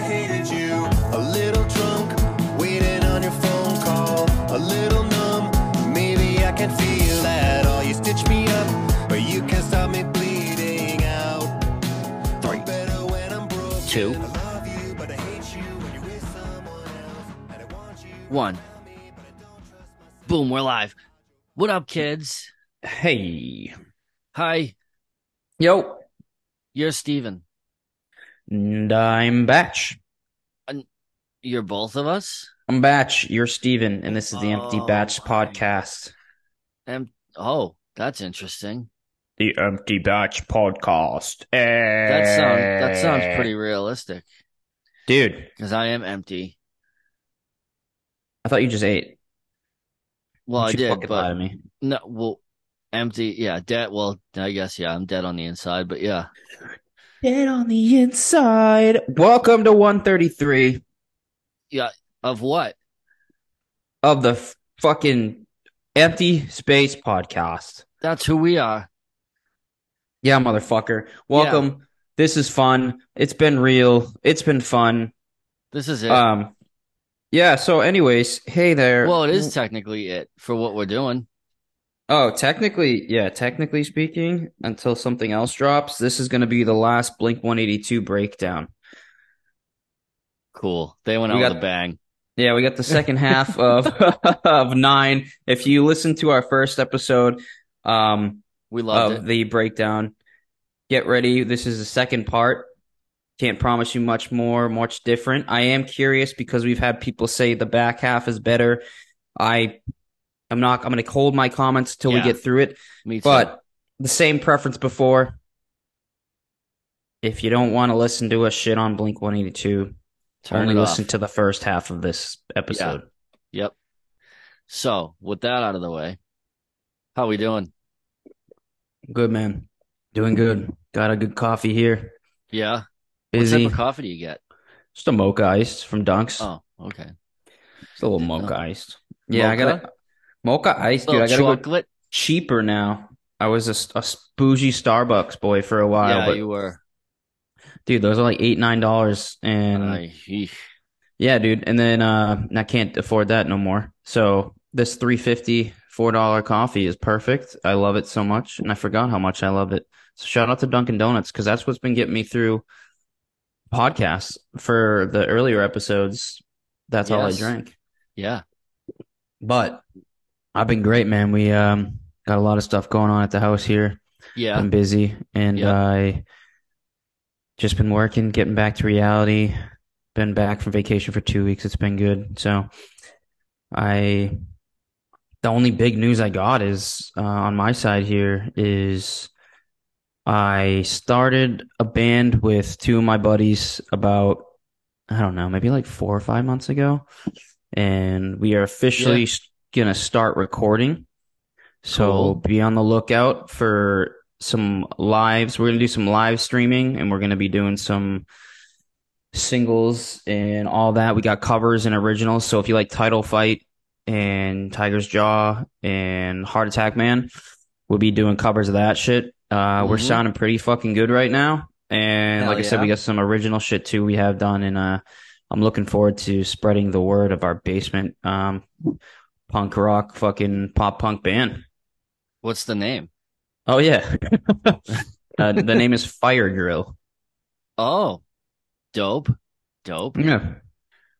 I hated you. A little drunk, waiting on your phone call. A little numb, maybe I can feel that. All you stitch me up, but you can stop me bleeding out. Three. Better when I'm broken. Two. I love you, but I hate you when you're with someone else. And I want you. One. Boom, we're live. What up, kids? Hey. Hi, Yo. you're Steven. And I'm Batch. You're both of us? I'm Batch. You're Steven, and this is the Empty Oh, Batch my. podcast. Em- oh, that's interesting. The Empty Batch podcast. That sounds that Eh. sounds pretty realistic Dude, because I am empty. I thought you just ate. Well, I Don't you did, fucking lie to but me. no, well, empty. Yeah, dead. Well, I guess yeah, I'm dead on the inside, but yeah, Dead on the inside. Welcome to 133 Yeah, of what? of the f- fucking Empty Space podcast. That's who we are. Yeah, motherfucker. Welcome. This is fun. It's been real. It's been fun. This is it. Um, yeah. So, anyways, hey there. well, it is technically it for what we're doing. Oh, technically, yeah, technically speaking, until something else drops, this is going to be the last Blink 182 breakdown. Cool. They went We out got- with a bang. Yeah, we got the second half of of nine. If you listen to our first episode um We of it. the breakdown, get ready. This is the second part. Can't promise you much more, much different. I am curious because we've had people say the back half is better. I I'm not I'm going to hold my comments till we get through it. Me too. But the same preference before. If you don't want to listen to us shit on Blink 182, Turn only listen to the first half of this episode. Yep. So with that out of the way, how we doing? Good man. Doing good. Got a good coffee here. Yeah. Busy. What type of coffee do you get? Just a mocha iced from Dunks. Oh, okay. It's a little mocha iced. Yeah, I got Mocha? Mocha iced, dude. I gotta go chocolate. cheaper now. I was a, a bougie Starbucks boy for a while, yeah, but you were. dude, those are like eight, nine dollars, and eesh. Yeah, dude. And then uh I can't afford that no more. So this 350 $4 coffee is perfect. I love it so much and I forgot how much I love it. So shout out to Dunkin' Donuts cuz that's what's been getting me through podcasts for the earlier episodes. That's all I drank. yeah. But I've been great, man. We um got a lot of stuff going on at the house here. Yeah. I'm busy and Yeah. I just been working, getting back to reality. Been back from vacation for two weeks. It's been good. So I the only big news I got is uh, on my side here is I started a band with two of my buddies about I don't know, maybe like four or five months ago. And we are officially Yeah. S- gonna start recording. So Cool. be on the lookout for some lives. We're gonna do some live streaming and we're gonna be doing some singles and all that. We got covers and originals. So if you like Title Fight and Tiger's Jaw and Heart Attack Man, we'll be doing covers of that shit. Uh, we're Mhm. sounding pretty fucking good right now. And Hell like I said, we got some original shit too we have done and uh I'm looking forward to spreading the word of our basement um punk rock fucking pop punk band. What's the name? Oh yeah. uh, the name is Fire Drill. Oh, dope. Dope. Yeah.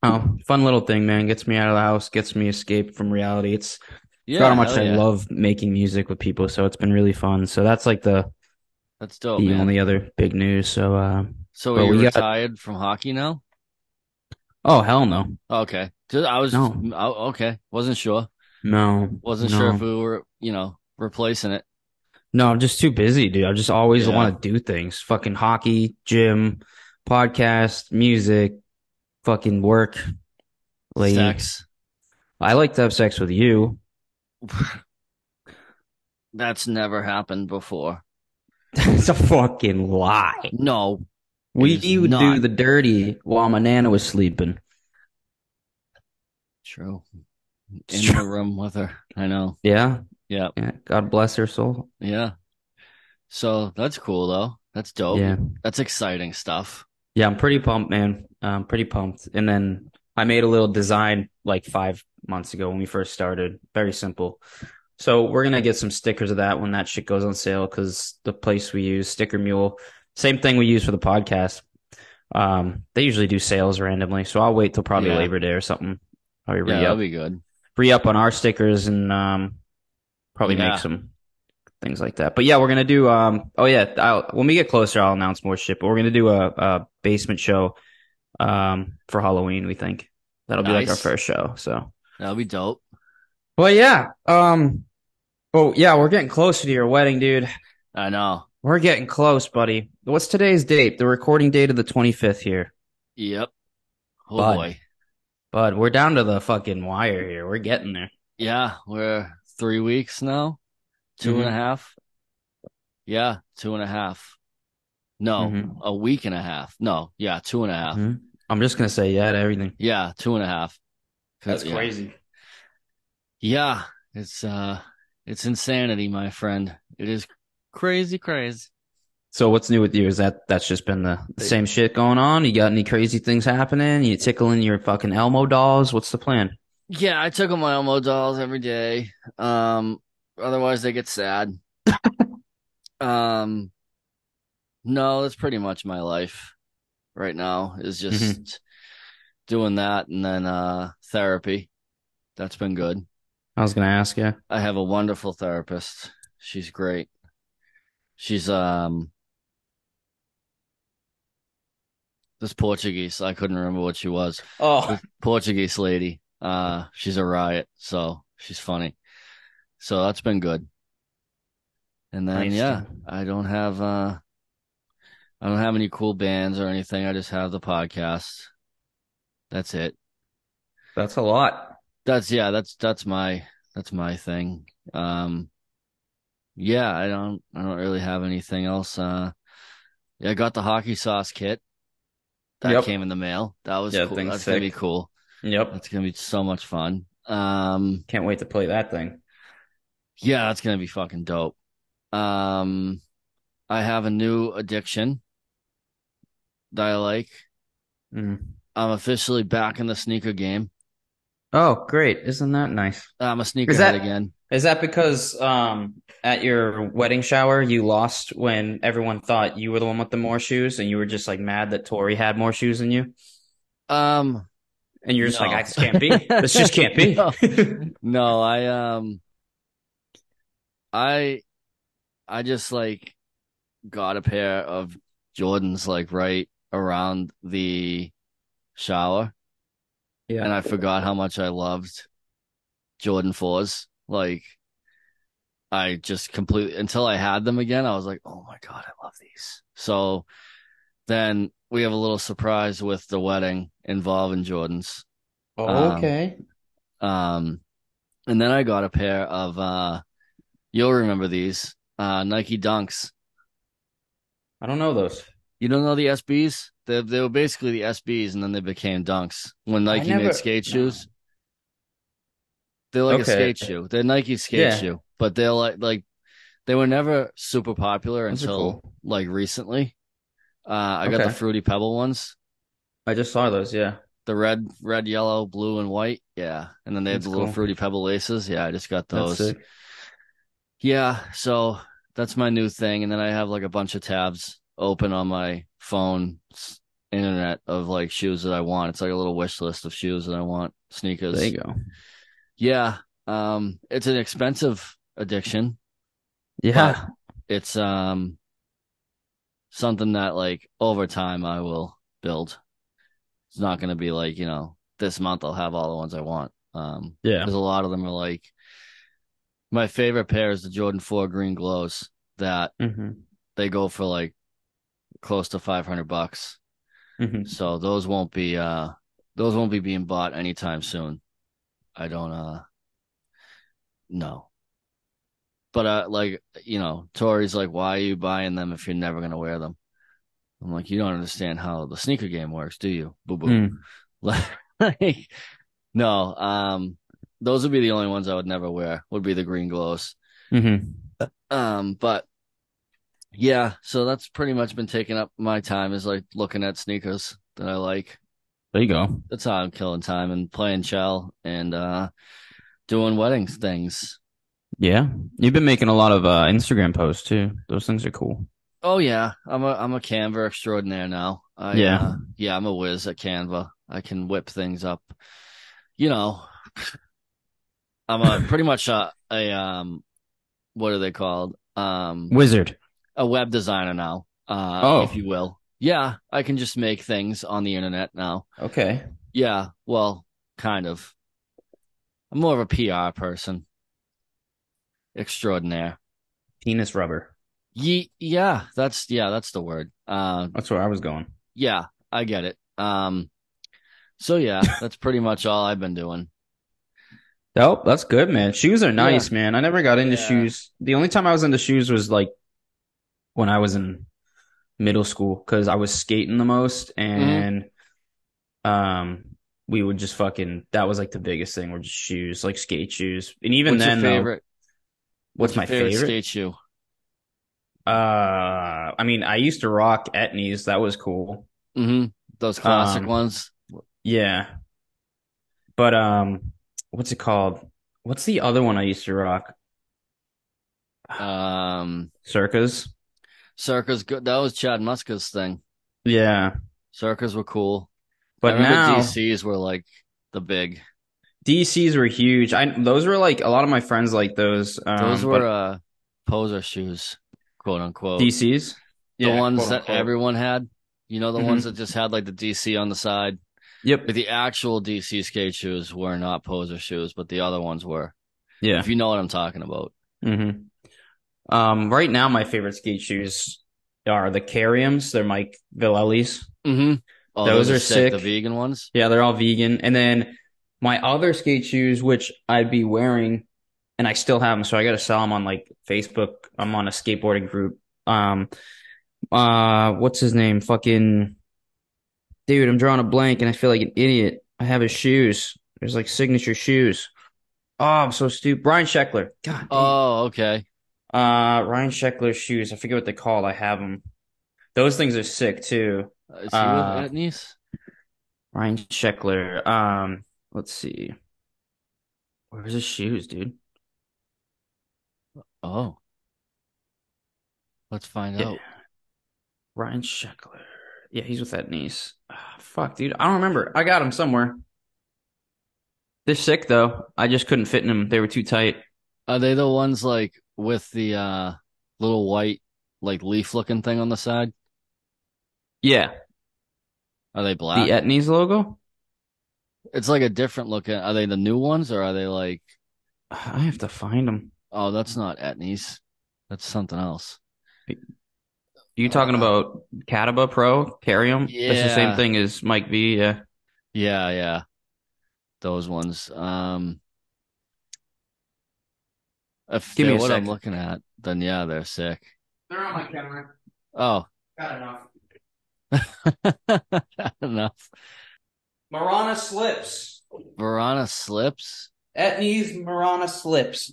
Oh, fun little thing, man. Gets me out of the house, gets me escape from reality. It's Yeah. how much I yeah. love making music with people, so it's been really fun. So that's like the That's dope, the man. only other big news. So uh So are you we got- retired from hockey now? Oh hell no. Okay. I was No. oh, okay. Wasn't sure. No. Wasn't no. sure if we were, you know, replacing it. No, I'm just too busy, dude. I just always Yeah. want to do things. Fucking hockey, gym, podcast, music, fucking work. Sex. I like to have sex with you. That's never happened before. That's a fucking lie. No. We would do the dirty while my nana was sleeping. True. It's In true. the room with her. I know. Yeah. Yeah. Yeah. God bless her soul. Yeah. So that's cool though. That's dope. Yeah. That's exciting stuff. Yeah, I'm pretty pumped, man. I'm pretty pumped. And then I made a little design like five months ago when we first started. Very simple. So we're gonna get some stickers of that when that shit goes on sale because the place we use, Sticker Mule, same thing we use for the podcast. Um, they usually do sales randomly, so I'll wait till probably Yeah. Labor Day or something. Probably Yeah, re that'll be good. re up on our stickers and um, probably Yeah. make some things like that. But yeah, we're gonna do. Um, oh yeah, I'll, when we get closer, I'll announce more shit. But we're gonna do a, a basement show, um, for Halloween. We think that'll be like our first show. So, That'll be dope. well, yeah. Um, oh yeah, we're getting closer to your wedding, dude. I know. We're getting close, buddy. What's today's date? The recording date of the 25th here. Yep. Oh Bud. boy. But we're down to the fucking wire here. We're getting there. Yeah, we're three weeks now. Two and a Mhm. half. Yeah, two and a half. No, Mhm. a week and a half. No, yeah, two and a half. Mhm. I'm just gonna say yeah to everything. Yeah, two and a half. That's yeah. Yeah, it's uh it's insanity, my friend. It is crazy, crazy. So what's new with you? Is that that's just been the, the same shit going on? You got any crazy things happening? You tickling your fucking Elmo dolls? What's the plan? Yeah, I tickle my Elmo dolls every day. Um, otherwise they get sad. um, no, that's pretty much my life right now is just doing that and then uh therapy. That's been good. I was gonna ask you. I have a wonderful therapist. She's great. She's um this Portuguese. I couldn't remember what she was. Oh, This Portuguese lady. Uh, she's a riot, so she's funny. So that's been good. And then Nice, yeah. I don't have uh I don't have any cool bands or anything. I just have the podcast. That's it. that's a lot. That's yeah, that's that's my that's my thing. Um yeah, I don't I don't really have anything else. Uh yeah, I got the hockey sauce kit. That Yep. came in the mail. That was Yeah, cool. That's gonna be cool. Yep. That's gonna be so much fun. Um Can't wait to play that thing. yeah, that's gonna be fucking dope. Um I have a new addiction that I like. Mm. I'm officially back in the sneaker game. Oh, great! Isn't that nice? I'm a sneakerhead that- again. Is that because um at your wedding shower you lost when everyone thought you were the one with the more shoes and you were just like mad that Tori had more shoes than you? Um And you're just No. like, I just can't be. This just can't be. No. No, I um I I just like got a pair of Jordans like right around the shower Yeah. and I forgot how much I loved Jordan 4s. Like I just completely until I had them again, I was like, "Oh my God, I love these." So then we have a little surprise with the wedding involving Jordans. Oh, okay. Um, and then I got a pair of uh, you'll remember these uh Nike Dunks. I don't know those. You don't know the SBs? They they were basically the SBs, and then they became Dunks when Nike never- made skate shoes. They're like Okay. a skate shoe. They're Nike skate Yeah. shoe, but they're like like they were never super popular Those until cool. like recently. Uh, I got the Fruity Pebble ones, I just saw those. Yeah. the red, red, yellow, blue, and white. Yeah, and then they have the little cool. Fruity Pebble laces. Yeah, I just got those. Yeah, so that's my new thing, and then I have like a bunch of tabs open on my phone, internet of like shoes that I want. It's like a little wish list of shoes that I want, sneakers. There you go. Yeah, um, it's an expensive addiction. Yeah. It's um something that like over time I will build. It's not gonna be like you know this month I'll have all the ones I want. Um, Yeah. because a lot of them are like my favorite pair is the Jordan Four Green Glows that hmm they go for like close to 500 bucks. hmm So those won't be uh those won't be being bought anytime soon. I don't uh no. But uh like you know, Tori's like, why are you buying them if you're never gonna wear them? I'm like, you don't understand how the sneaker game works, do you? Boo boo. Mm. Like no, um those would be the only ones I would never wear, would be the green glows. hmm Um, but yeah, so that's pretty much been taking up my time is like looking at sneakers that I like. There you go. That's how I'm killing time and playing shell and uh doing wedding things. Yeah. You've been making a lot of uh, Instagram posts too. Those things are cool. Oh yeah, I'm a I'm a Canva extraordinaire now. I, Yeah. uh, yeah, I'm a whiz at Canva. I can whip things up. You know, I'm a pretty much a, a um, what are they called? Um, Wizard. a web designer now. Uh, Oh. if you will. Yeah, I can just make things on the internet now. Okay. Yeah, well, kind of. I'm more of a PR person. Extraordinaire. Penis rubber. Ye- yeah, that's yeah, that's the word. Uh, That's where I was going. yeah, I get it. Um, so yeah, that's pretty much all I've been doing. Oh, that's good, man. Shoes are nice, man. I never got into Yeah. shoes. The only time I was into shoes was like when I was in middle school because I was skating the most and um we would just fucking that was like the biggest thing were just shoes, like skate shoes. And even What's then though, favorite? what's my your favorite? skate shoe? Uh I mean, I used to rock Etnies. That was cool. Mm-hmm. Those classic Um, ones. Yeah. But um what's it called? What's the other one I used to rock? Um, Circas. Circas good. That was Chad Muska's thing. Yeah. Circas were cool. But I now DCs were like the big. DCs were huge. I those were like a lot of my friends like those. Um, Those were but uh poser shoes, quote unquote. DCs. the Yeah, ones that unquote. everyone had. You know, the Mhm. ones that just had like the DC on the side. Yep. But the actual DC skate shoes were not poser shoes, but the other ones were. Yeah. If you know what I'm talking about. hmm Um, right now my favorite skate shoes are the Cariums. They're Mike Vallely's. Mm-hmm. Oh, Those are sick. The vegan ones. Yeah, they're all vegan. And then my other skate shoes, which I'd be wearing, and I still have them, so I got to sell them on like Facebook. I'm on a skateboarding group. Um, uh, what's his name? Fucking dude, I'm drawing a blank, and I feel like an idiot. I have his shoes. There's like signature shoes. Oh, I'm so stupid. Brian Sheckler. God. damn. Oh, okay. Uh, Ryan Sheckler's shoes. I forget what they're called. I have them. Those things are sick too. Is he Uh, with Etnies? Ryan Sheckler. Um, let's see. Where's his shoes, dude? Oh. Let's find Yeah. out. Ryan Sheckler. Yeah, he's with that niece. Ah, fuck, dude. I don't remember. I got him somewhere. They're sick though. I just couldn't fit in them. They were too tight. Are they the ones like with the uh little white like leaf looking thing on the side? Yeah, Are they black? the Etnies logo. It's like a different looking. Are they the new ones or are they like? I have to find them. Oh, that's not Etnies. That's something else. You talking Uh, about Cataba Pro, Carium? That's the same thing as Mike V. Yeah. Yeah, yeah. Those ones. Um, if Give me they're a what I'm looking at, then yeah, they're sick. They're on my camera. Oh, Got enough. enough. Marana slips. Verana slips. Etnies Marana slips.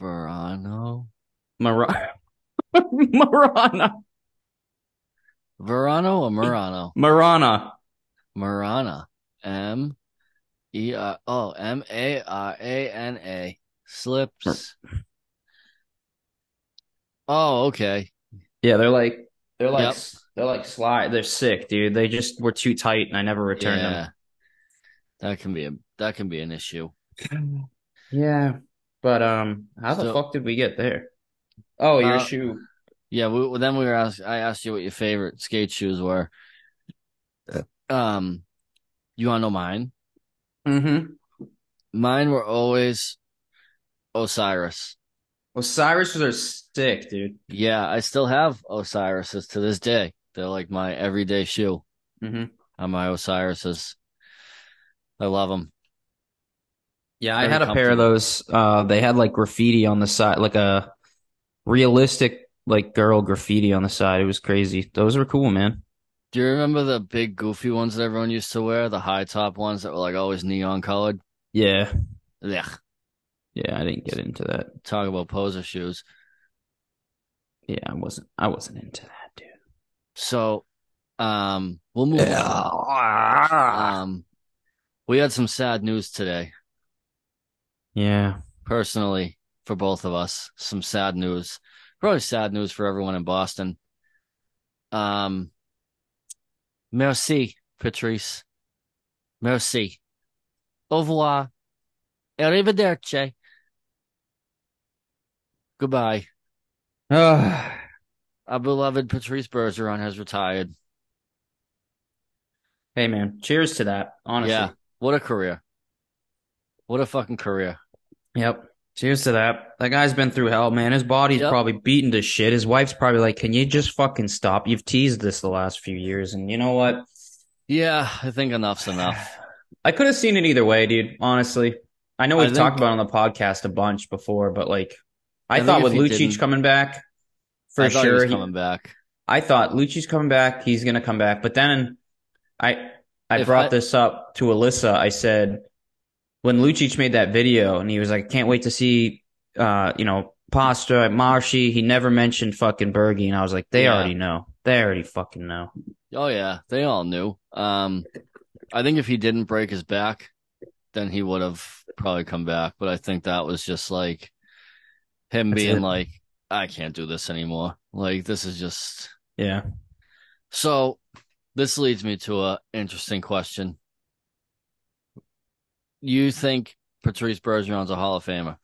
Verano. Marana. Marana. Verano or Murano? Marana. Marana. M E R oh M A R A N A. Slips. Oh, okay. Yeah, they're like they're like Yep. they're like slide. They're sick, dude. They just were too tight, and I never returned Yeah. That can be a that can be an issue. Yeah, but um, how the fuck did we get there? Oh, your Uh, shoe. Yeah, we, well, then we were asked. I asked you what your favorite skate shoes were. Um, you want to know mine? Mm-hmm. Mine were always Osiris. Osiris are sick, dude. Yeah, I still have Osiris's to this day. They're like my everyday shoe. Mm-hmm. On my Osiris's. I love them. Yeah, I had a pair of those. Uh, they had like graffiti on the side, like a realistic like girl graffiti on the side. It was crazy. Those were cool, man. Do you remember the big goofy ones that everyone used to wear? The high top ones that were like always neon colored? Yeah, Yeah. Yeah. I didn't get into that. Talk about poser shoes. Yeah, I wasn't. I wasn't into that, dude. So, um, we'll move on. Um, we had some sad news today. Yeah. personally for both of us some sad news probably sad news for everyone in boston um merci patrice merci au revoir arrivederci goodbye our beloved patrice bergeron has retired hey, man. Cheers to that. Honestly. yeah what a career what a fucking career Yep. Cheers to that. That guy's been through hell, man. His body's Yep. probably beaten to shit. His wife's probably like, "Can you just fucking stop? You've teased this the last few years, and you know what? yeah i think enough's enough I could have seen it either way, dude. Honestly, I know we've talked think- about it on the podcast a bunch before, but like, I, I thought with he Lucic coming back, for I he sure, he- coming back I thought Lucci's coming back. He's gonna come back, but then I I If brought I- this up to Alyssa. I said when Lucic made that video, and he was like, "Can't wait to see, uh, you know, Pasta, Marshy." He never mentioned fucking Bergie, and I was like, "They Yeah. already know. They already fucking know." Oh yeah, they all knew. Um, I think if he didn't break his back, then he would have probably come back. But I think that was just like him That's being it. like, I can't do this anymore. Like this is just Yeah. so. This leads me to a interesting question. You think Patrice Bergeron's a Hall of Famer?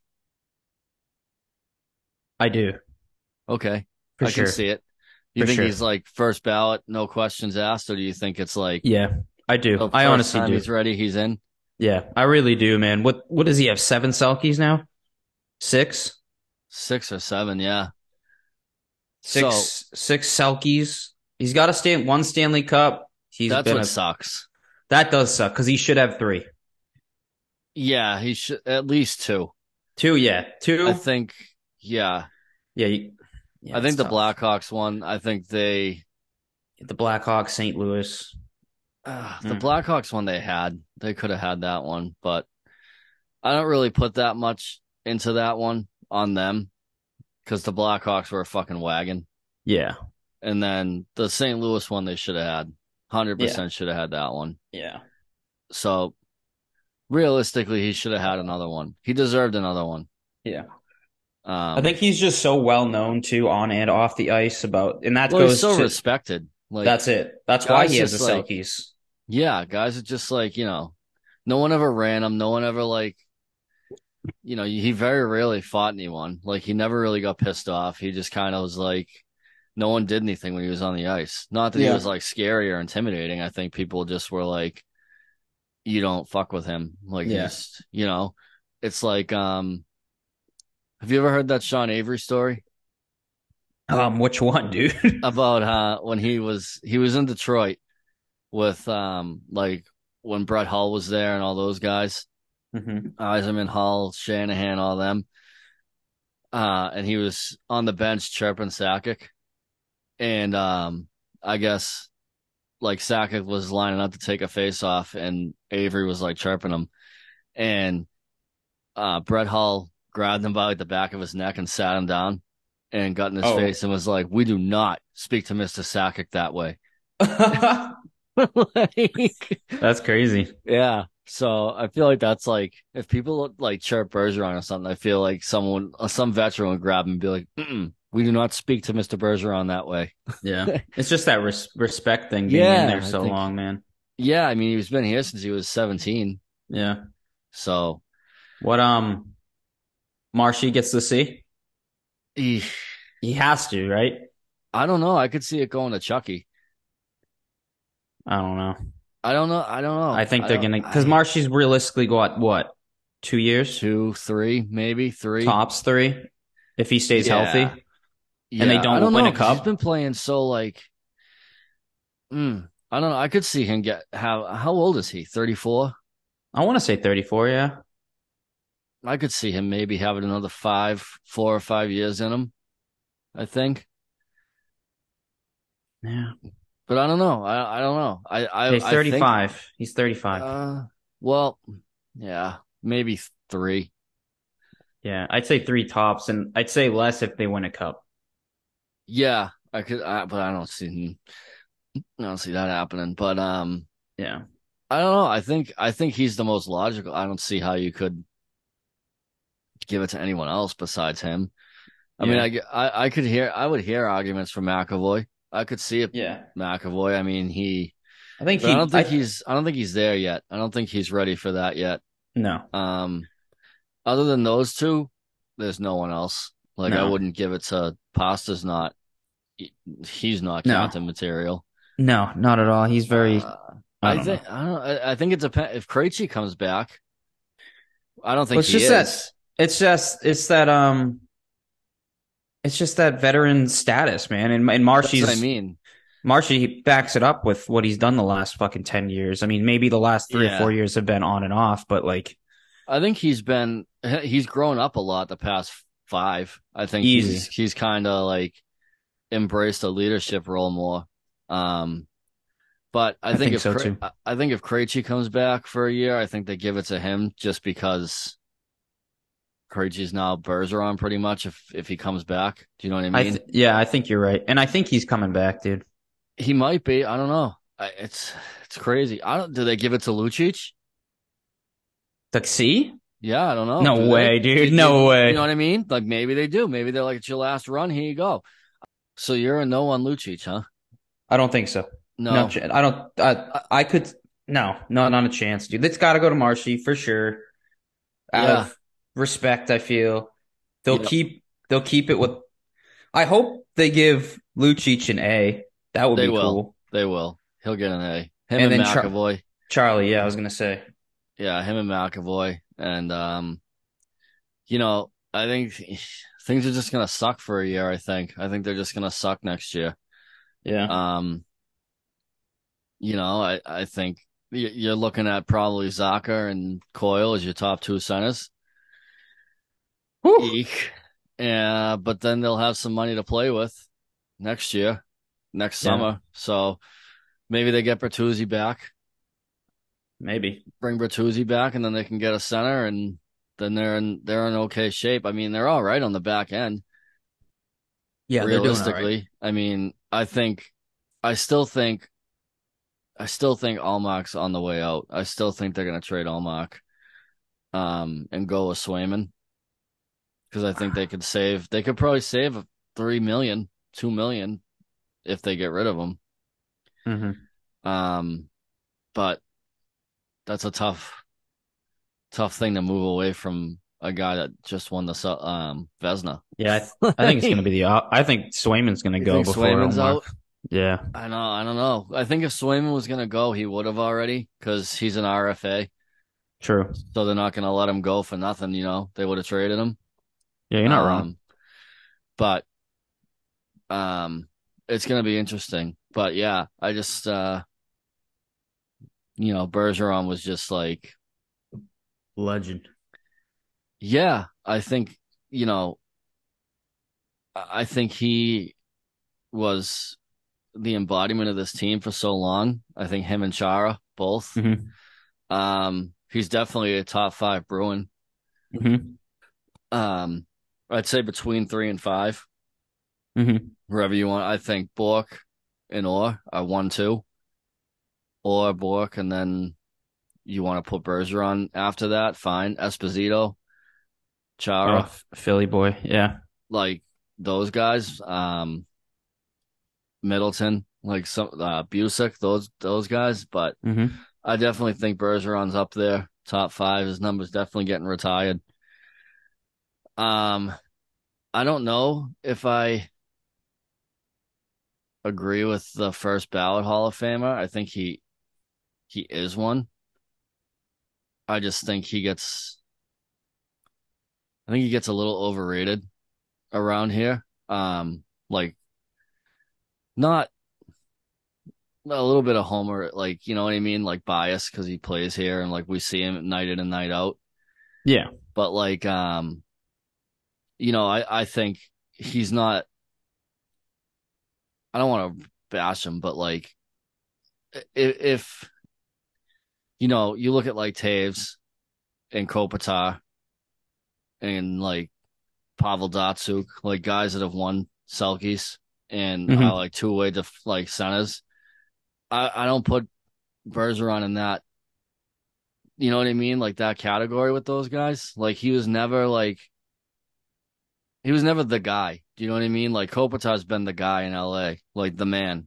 I do Okay, for I sure. can see it. You For think sure. he's like first ballot, no questions asked, or do you think it's like Yeah, I do. I honestly do. he's ready, he's in? Yeah, I really do, man. What what does he have? Seven Selkes now? Six? Six or seven, yeah. Six So six Selkes. He's got a stand one Stanley Cup. He's that's been what a, sucks. that does suck because he should have three. Yeah, he should at least two. Two, yeah. Two. I think. Yeah, yeah, you- yeah, I think the tough. Blackhawks one. I think they the Blackhawks, St. Louis. uh, the Mm. Blackhawks one they had. They could have had that one, but I don't really put that much into that one on them because the Blackhawks were a fucking wagon, Yeah. and then the St. Louis one they should have had. Hundred percent should have had that one. Yeah. So realistically, he should have had another one. He deserved another one. Yeah. Um, I think he's just so well known too on and off the ice about and that well, goes he's so to respected. Like that's it. That's why he has the just, like- Selkes. Yeah, guys are just like, you know, no one ever ran him. No one ever like, you know, he very rarely fought anyone. Like he never really got pissed off. He just kind of was like, no one did anything when he was on the ice. Not that he was like scary or intimidating. I think people just were like, you don't fuck with him. Like, Yeah. he's, you know, it's like, um, have you ever heard that Sean Avery story? Um, which one, dude? about uh when he was he was in Detroit with um like when Brett Hull was there and all those guys, Mhm. Yzerman, Hull, Shanahan, all them. Uh and he was on the bench chirping Sakic. And um I guess like Sakic was lining up to take a face off and Avery was like chirping him. And uh Brett Hull grabbed him by like the back of his neck and sat him down and got in his Oh. face and was like, We do not speak to Mr. Sakic that way. like, That's crazy. yeah. So I feel like that's like if people like chirp Bergeron or something, I feel like someone, uh, some veteran would grab him and be like, "We do not speak to Mister Bergeron that way." Yeah. It's just that res- respect thing being Yeah, in there so think- long, man. Yeah, I mean he's been here since he was seventeen. Yeah. So What um Marshy gets to see? eesh, He has to, right? I don't know. I could see it going to Chucky. I don't know. I don't know. I don't know. I think they're gonna because Marshy's realistically got what two years two, three, maybe three. tops three if he stays Yeah. healthy. Yeah, and they don't don't win know, a cup? He's been playing so like, mm, I don't know. I could see him get how how old is he? Thirty four. I want to say thirty four. Yeah, I could see him maybe having another five, four or five years in him. I think, yeah. But I don't know. I I don't know. I I He's thirty five. He's thirty five. Uh, well, yeah, maybe three. yeah, I'd say three tops, and I'd say less if they win a cup. Yeah, I could, I, but I don't see, I don't see that happening. But um, Yeah. I don't know. I think I think he's the most logical. I don't see how you could give it to anyone else besides him. I mean, I, I I could hear I would hear arguments from McAvoy. I could see it Yeah. McAvoy. I mean, he. I think he I don't think I- he's. I don't think he's there yet. I don't think he's ready for that yet. no. Um, other than those two, there's no one else. Like I wouldn't give it to Pasta's not. He's not No. material. No, not at all. He's very Uh, I I, think I don't. I, I think it depends. If Krejci comes back, I don't think Well, it's he just is. that it's just it's that um it's just that veteran status, man. And and That's Marshy's what I mean. Marshy backs it up with what he's done the last fucking 10 years. I mean, maybe the last 3 Yeah. or 4 years have been on and off, but like I think he's been he's grown up a lot the past five. I think Easy. he's he's kind of like embraced a leadership role more. Um, but I, I think, think if so. I- I think if Krejci comes back for a year, I think they give it to him just because Krejci's now Bergeron pretty much. If if he comes back, do you know what I I mean? th- yeah, I think you're right. And I think he's coming back, dude. he might be. I don't know. I, it's it's crazy. I don't. Do they give it to Lucic? Like, see? Yeah, I don't know. No Do they? way, dude. You- No way. You know what I mean? Like maybe they do. Maybe they're like, it's your last run. Here you go. So you're a no on Lucic, huh? I don't think so. No. No, I don't I, I could no, no, not a chance, dude. It's got to go to Marshy for sure. Out Yeah. of respect, I feel they'll Yeah. keep they'll keep it with I hope they give Lucic an A. That would They be will. cool. They will. He'll get an A. Him And and, then Char- McAvoy. Charlie, yeah, I was gonna say. yeah, him and McAvoy. And um, you know, I think things are just gonna suck for a year. I think. I think they're just gonna suck next year. Yeah. Um, you know, I I think you're looking at probably Zacha and Coyle as your top two centers. Eek. Yeah, but then they'll have some money to play with next year, next Yeah. summer. So maybe they get Bertuzzi back, Maybe. bring Bertuzzi back, and then they can get a center, and then they're in they're in okay shape. I mean, they're all right on the back end. Yeah, all right. realistically, I mean, I think, I still think, I still think Ullmark's on the way out. I still think they're gonna trade Almach, um, and go with Swayman, because I think they could save. They could probably save three million, two million, if they get rid of him. Mhm. Um, but that's a tough, tough thing to move away from a guy that just won the um Vezina. Yeah, I, th- I think it's gonna be the. op- I think Swayman's gonna You go before Swayman's Omar. out? Yeah, I know, I don't know. I think if Swayman was gonna go, he would have already because he's an RFA, true. so they're not gonna let him go for nothing. You know, they would have traded him. Yeah, you're not wrong. Um, But um, it's gonna be interesting. But yeah, I just uh, you know, Bergeron was just like, Legend. yeah, I think you know, I I think he was the embodiment of this team for so long. I think him and Chara both. Mhm. Um, he's definitely a top five Bruin. hmm Um, I'd say between three and five, hmm wherever you want. I think Bourque and Orr are one, two, or Bourque, and then you want to put Bergeron after that. Fine, Esposito, Chara, Oh, Philly boy. Yeah. like those guys. Um, Middleton, like some uh, Bucyk, those those guys. But hmm I definitely think Bergeron's up there, top five. His number's definitely getting retired. Um, I don't know if I agree with the first ballot Hall of Famer. I think he he is one. I just think he gets I think he gets a little overrated around here. Um, like not a little bit of Homer, like you know what I mean, like bias because he plays here and like we see him night in and night out. Yeah. But like, um, you know, I I think he's not. I don't want to bash him, but like, if, if you know, you look at like Toews and Kopitar and like Pavel Datsyuk, like guys that have won Selkes and Mhm. uh, like two way def- like centers. I I don't put Bergeron in that. You know what I mean? Like that category with those guys. Like he was never like he was never the guy. Do you know what I mean? Like Kopitar's been the guy in LA, like the man.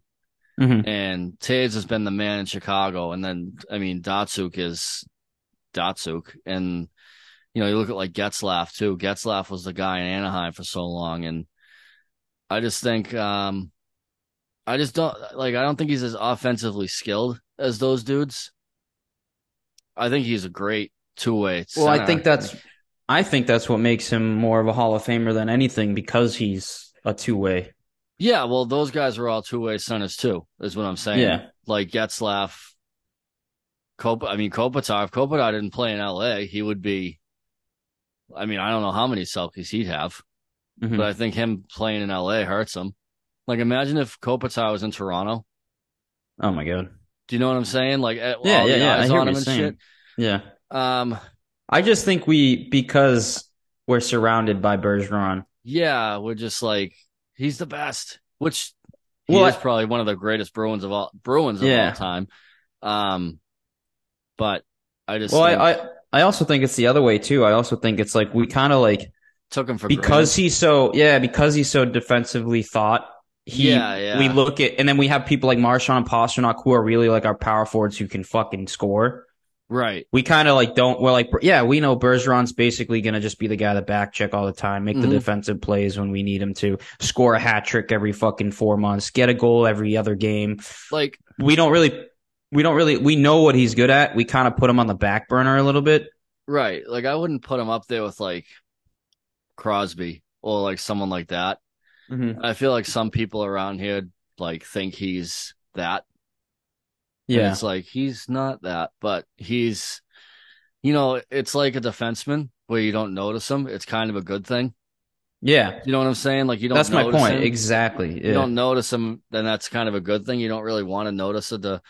Mhm. And Toews has been the man in Chicago. And then I mean Datsyuk is Datsyuk. And you know, you look at like Getzlaf too. Getzlaf was the guy in Anaheim for so long. And I just think um I just don't like I don't think he's as offensively skilled as those dudes. I think he's a great two way. Well, I think that's I think that's what makes him more of a Hall of Famer than anything because he's a two way. Yeah, well, those guys were all two way centers too, is what I'm saying. Yeah. Like Getzlaf, Kop I mean Kopitar. If Kopitar didn't play in LA, he would be I mean, I don't know how many Selkes he'd have, Mhm. but I think him playing in LA hurts him. Like imagine if Kopitar was in Toronto. Oh my god. Do you know what I'm saying? Like Yeah, all yeah, the yeah. I eyes hear on what him you're and saying. shit. Yeah. Um I just think we because we're surrounded by Bergeron. yeah, we're just like he's the best, which he Well, is probably one of the greatest Bruins of all Bruins of Yeah. all time. Um, but I just Well, think- I, I I also think it's the other way too. I also think it's like we kind of like took him for because granted. he's so yeah because he's so defensively thought. He, Yeah, yeah. We look at and then we have people like Marchand and Pastrnak who are really like our power forwards who can fucking score. Right. We kind of like don't. We're like, yeah, we know Bergeron's basically gonna just be the guy that back check all the time, make Mhm. the defensive plays when we need him to, score a hat trick every fucking four months, get a goal every other game. Like We don't really, we don't really, we know what he's good at. We kind of put him on the back burner a little bit. right. Like I wouldn't put him up there with like Crosby or like someone like that. Mm-hmm. I feel like some people around here like think he's that. And Yeah, it's like he's not that, but he's, you know, it's like a defenseman where you don't notice him. It's kind of a good thing. yeah. You know what I'm saying? Like you don't. That's my point. him. Exactly. You don't notice them, then that's kind of a good thing. You don't really want to notice it to,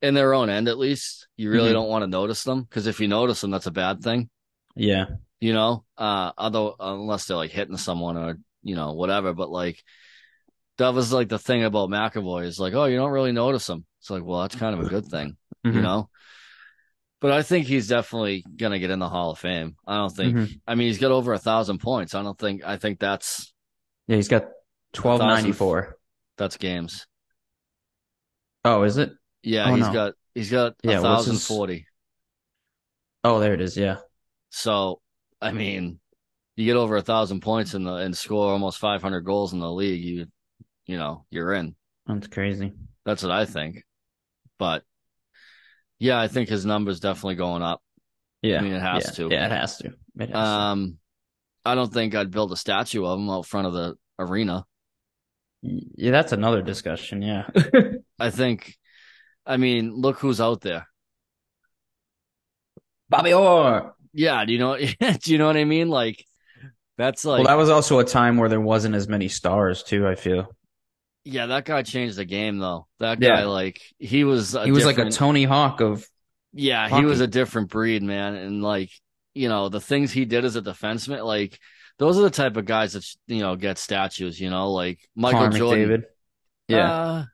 in their own end at least. You really Mhm. don't want to notice them because if you notice them, that's a bad thing. Yeah. You know, uh, although unless they're like hitting someone or you know whatever. But like that was like the thing about McAvoy is like, oh, you don't really notice him. It's like, well, that's kind of a good thing, you Mhm. know. But I think he's definitely gonna get in the Hall of Fame. I don't think. Mhm. I mean, he's got over a thousand points. I don't think. I think that's Yeah. He's got twelve ninety four. that's games. Oh, is it? Yeah, Oh, he's no. got he's got Yeah, thousand his- Oh, there it is. Yeah. So I mean, you get over a thousand points in the and score almost five hundred goals in the league, you you know, you're in. That's crazy. That's what I think. But yeah, I think his number's definitely going up. Yeah. I mean, it has yeah. to. Yeah, it has to. It has to. Um I don't think I'd build a statue of him out front of the arena. Yeah, that's another discussion. Yeah. I think I mean, look who's out there. Bobby Orr. Yeah, do you know do you know what I mean? Like that's like well, that was also a time where there wasn't as many stars, too. I feel yeah, that guy changed the game though. That Yeah. guy like he was he was like a Tony Hawk of Yeah, he was a different breed, man. And like, you know, the things he did as a defenseman, like those are the type of guys that you know get statues. You know, like Michael Connor Jordan. McDavid. Yeah, Uh,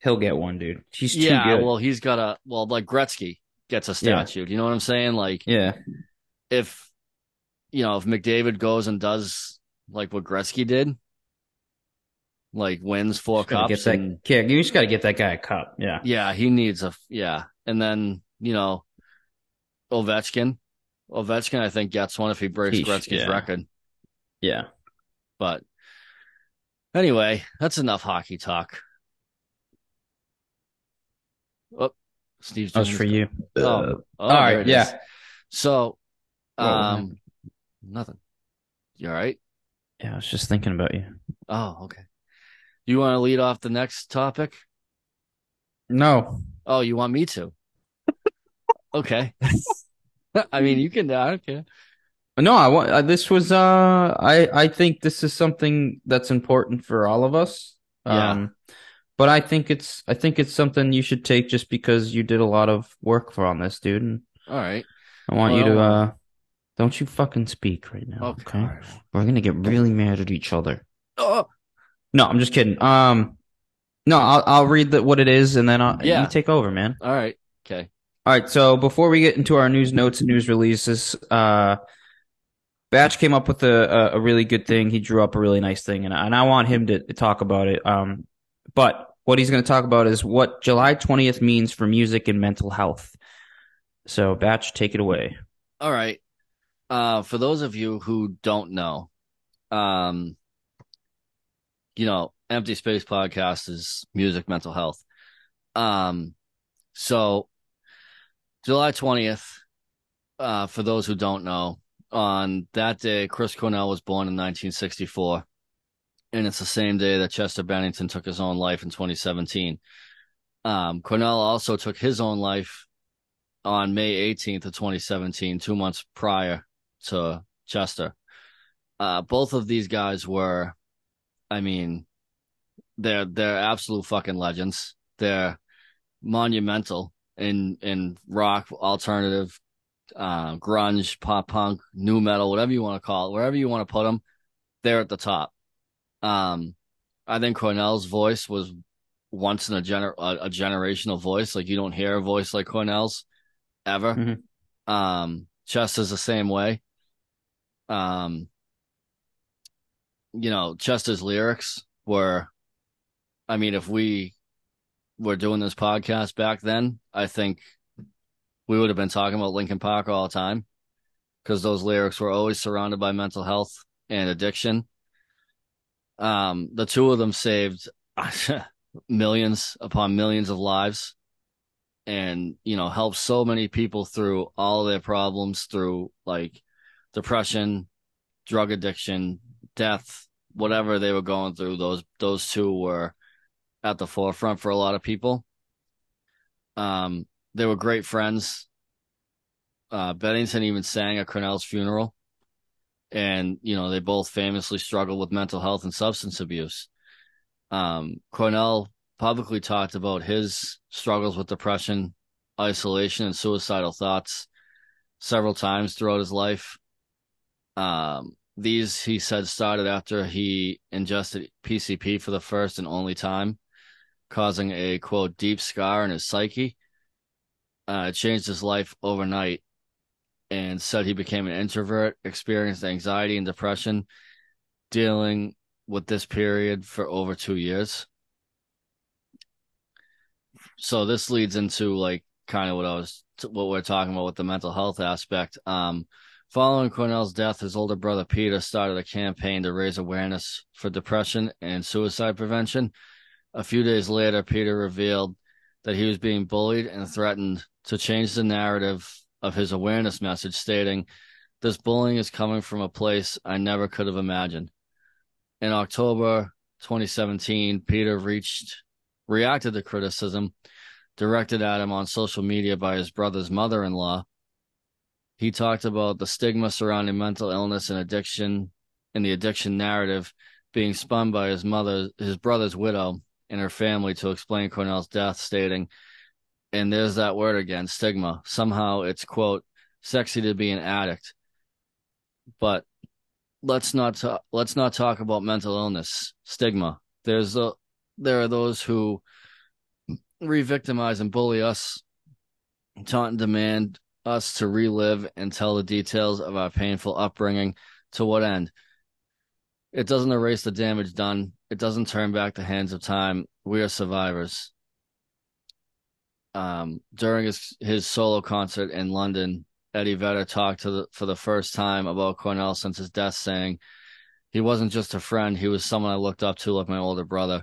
he'll get one, dude. He's too yeah. good. Well, he's got a well, like Gretzky gets a statue. Do you know what I'm saying? Like, yeah, if you know, if McDavid goes and does like what Gretzky did, like wins four Just cups, get that. and Yeah, you just got to get that guy a cup. Yeah, yeah, he needs a yeah, and then you know, Ovechkin. Ovechkin, I think, gets one if he breaks Heesh, Gretzky's yeah. record. yeah. But anyway, that's enough hockey talk. Oh, Steve's That was doing for you. Oh, oh, all there right. it is. Yeah. So, What was um, nothing. You all right? Yeah. I was just thinking about you. Oh, okay. You want to lead off the next topic? No. Oh, you want me to? okay. I mean, you can. I don't care. No, I want. Uh, this was. Uh, I. I think this is something that's important for all of us. Yeah. Um, but I think it's. I think it's something you should take just because you did a lot of work for on this, dude. And All right. I want you to. uh, Uh, don't you fucking speak right now. Okay. Okay. We're gonna get really mad at each other. Oh, No, I'm just kidding. Um, no, I'll I'll read the, what it is and then I'll Yeah. you take over, man. All right. Okay. All right, so before we get into our news notes and news releases, uh, Batch came up with a, a, a really good thing. He drew up a really nice thing, and, and I want him to talk about it. Um, but what he's going to talk about is what July 20th means for music and mental health. So, Batch, take it away. All right. Uh, for those of you who don't know, um, you know, Empty Space Podcast is music, mental health. Um, so July 20th, uh, for those who don't know, on that day, Chris Cornell was born in 1964. And it's the same day that Chester Bennington took his own life in 2017. Um, Cornell also took his own life on May 18th of 2017, two months prior to Chester. Uh, both of these guys were, I mean, they're they're absolute fucking legends. They're monumental in in rock, alternative, uh, grunge, pop punk, nu metal, whatever you want to call it, wherever you want to put them, they're at the top. Um, I think Cornell's voice was once in a gener a, a generational voice. Like you don't hear a voice like Cornell's ever. Mhm. Um, Chester's the same way. Um, you know, Chester's lyrics were, I mean, if we were doing this podcast back then, I think we would have been talking about Linkin Park all the time because those lyrics were always surrounded by mental health and addiction. Um, the two of them saved millions upon millions of lives and, you know, helped so many people through all their problems through like depression, drug addiction, death, whatever they were going through. Those, those two were at the forefront for a lot of people. Um, they were great friends. Uh, Bennington even sang at Cornell's funeral. And, you know, they both famously struggled with mental health and substance abuse. Um, Cornell publicly talked about his struggles with depression, isolation, and suicidal thoughts several times throughout his life. Um, these, he said, started after he ingested PCP for the first and only time, causing a quote, deep scar in his psyche. Uh, it changed his life overnight and said he became an introvert, experienced anxiety and depression, dealing with this period for over two years. So this leads into like kind of what I was, what we're talking about with the mental health aspect. Um, following Cornell's death, his older brother Peter started a campaign to raise awareness for depression and suicide prevention. A few days later, Peter revealed that he was being bullied and threatened to change the narrative of his awareness message, stating, This bullying is coming from a place I never could have imagined. In October 2017, Peter reached reacted to criticism directed at him on social media by his brother's mother-in-law. He talked about the stigma surrounding mental illness and addiction and the addiction narrative being spun by his mother, his brother's widow and her family to explain Cornell's death, stating, and there's that word again, stigma. Somehow it's quote, sexy to be an addict. But let's not talk, let's not talk about mental illness, stigma. There's a, there are those who re-victimize and bully us, taunt and demand us to relive and tell the details of our painful upbringing. To what end? It doesn't erase the damage done. It doesn't turn back the hands of time. We are survivors. Um, during his his solo concert in London, Eddie Vedder talked to the, for the first time about Cornell since his death, saying he wasn't just a friend; he was someone I looked up to like my older brother,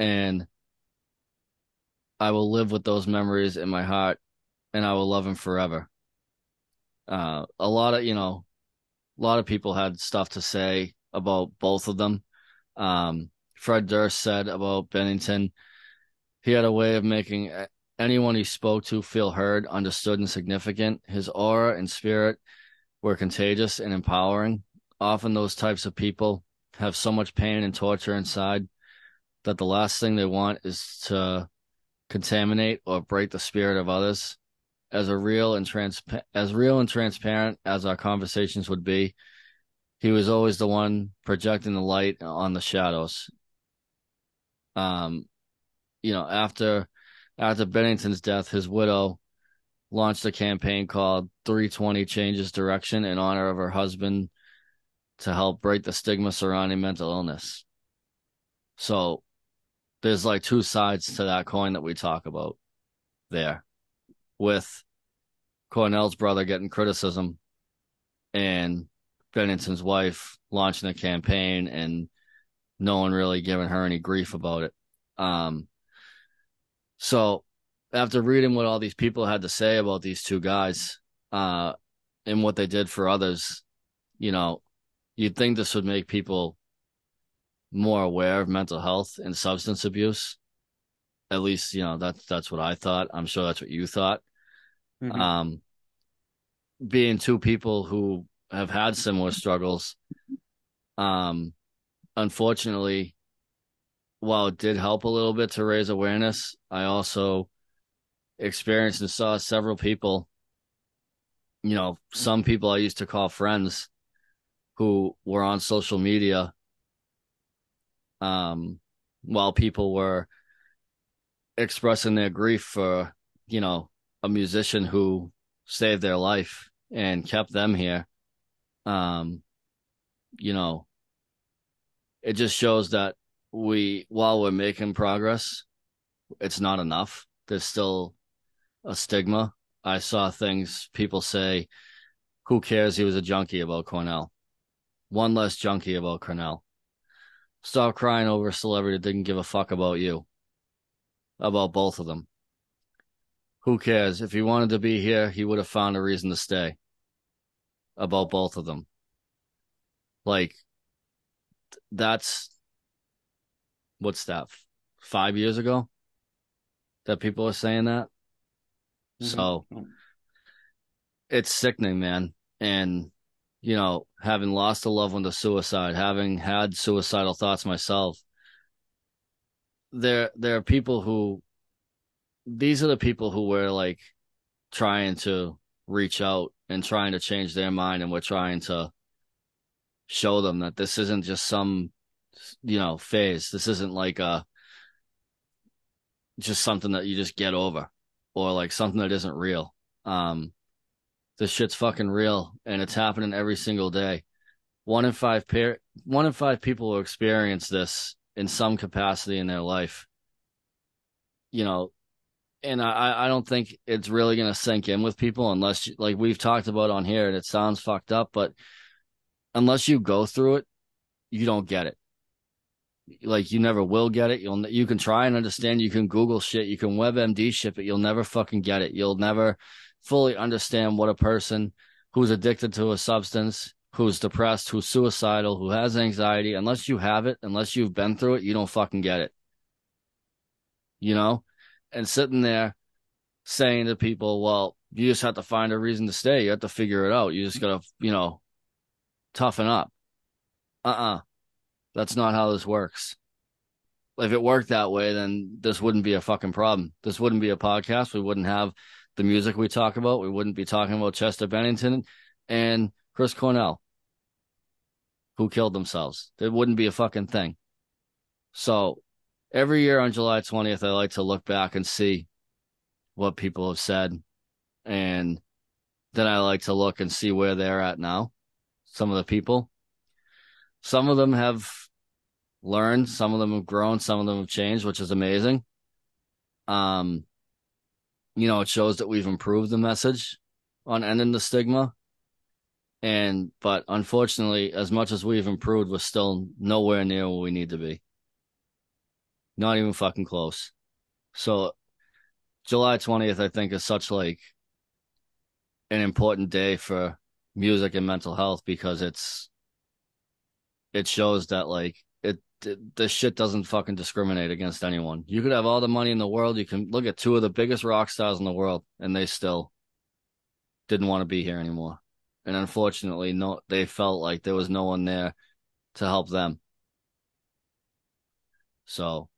and I will live with those memories in my heart, and I will love him forever. Uh, a lot of you know, a lot of people had stuff to say about both of them. Um, Fred Durst said about Bennington, he had a way of making anyone he spoke to feel heard, understood, and significant. His aura and spirit were contagious and empowering. Often, those types of people have so much pain and torture inside that the last thing they want is to contaminate or break the spirit of others. As a real and transpa- as real and transparent as our conversations would be, he was always the one projecting the light on the shadows. Um, you know, after after Bennington's death, his widow launched a campaign called 320 Changes Direction in honor of her husband to help break the stigma surrounding mental illness. So there's like two sides to that coin that we talk about there with Cornell's brother getting criticism and Bennington's wife launching a campaign and no one really giving her any grief about it. Um, so after reading what all these people had to say about these two guys, uh, and what they did for others, you know, you'd think this would make people more aware of mental health and substance abuse. At least, you know, that's that's what I thought. I'm sure that's what you thought. Mhm. Um, being two people who have had similar struggles, um, unfortunately, while it did help a little bit to raise awareness, I also experienced and saw several people, you know, some people I used to call friends who were on social media um while people were expressing their grief for, you know, a musician who saved their life and kept them here. Um, you know, it just shows that we, while we're making progress, it's not enough. There's still a stigma. I saw things people say, who cares? He was a junkie about Cornell. One less junkie about Cornell. Stop crying over a celebrity that didn't give a fuck about you. About both of them. Who cares? If he wanted to be here, he would have found a reason to stay. About both of them. Like, that's what's that? Five years ago that people are saying that. Mm-hmm. So it's sickening, man. And, you know, having lost a loved one to suicide, having had suicidal thoughts myself, there there are people who these are the people who we're like trying to reach out and trying to change their mind and we're trying to show them that this isn't just some you know phase. This isn't like a just something that you just get over or like something that isn't real. Um this shit's fucking real and it's happening every single day. One in five pair one in five people will experience this in some capacity in their life. You know and I, I don't think it's really going to sink in with people unless, you, like we've talked about on here, and it sounds fucked up, but unless you go through it, you don't get it. Like you never will get it. You'll you can try and understand. You can Google shit. You can WebMD shit, but you'll never fucking get it. You'll never fully understand what a person who's addicted to a substance, who's depressed, who's suicidal, who has anxiety, unless you have it, unless you've been through it, you don't fucking get it. You know? And sitting there saying to people, well, you just have to find a reason to stay. You have to figure it out. You just got to, you know, toughen up. Uh uh-uh. uh. That's not how this works. If it worked that way, then this wouldn't be a fucking problem. This wouldn't be a podcast. We wouldn't have the music we talk about. We wouldn't be talking about Chester Bennington and Chris Cornell, who killed themselves. It wouldn't be a fucking thing. So every year on July 20th, I like to look back and see what people have said. And then I like to look and see where they're at now. Some of the people, some of them have learned, some of them have grown, some of them have changed, which is amazing. Um, you know, it shows that we've improved the message on ending the stigma. And, but unfortunately, as much as we've improved, we're still nowhere near where we need to be. Not even fucking close. So July 20th, I think, is such like an important day for music and mental health because it's it shows that like it, this shit doesn't fucking discriminate against anyone. You could have all the money in the world. You can look at two of the biggest rock stars in the world, and they still didn't want to be here anymore. And unfortunately, no, they felt like there was no one there to help them. So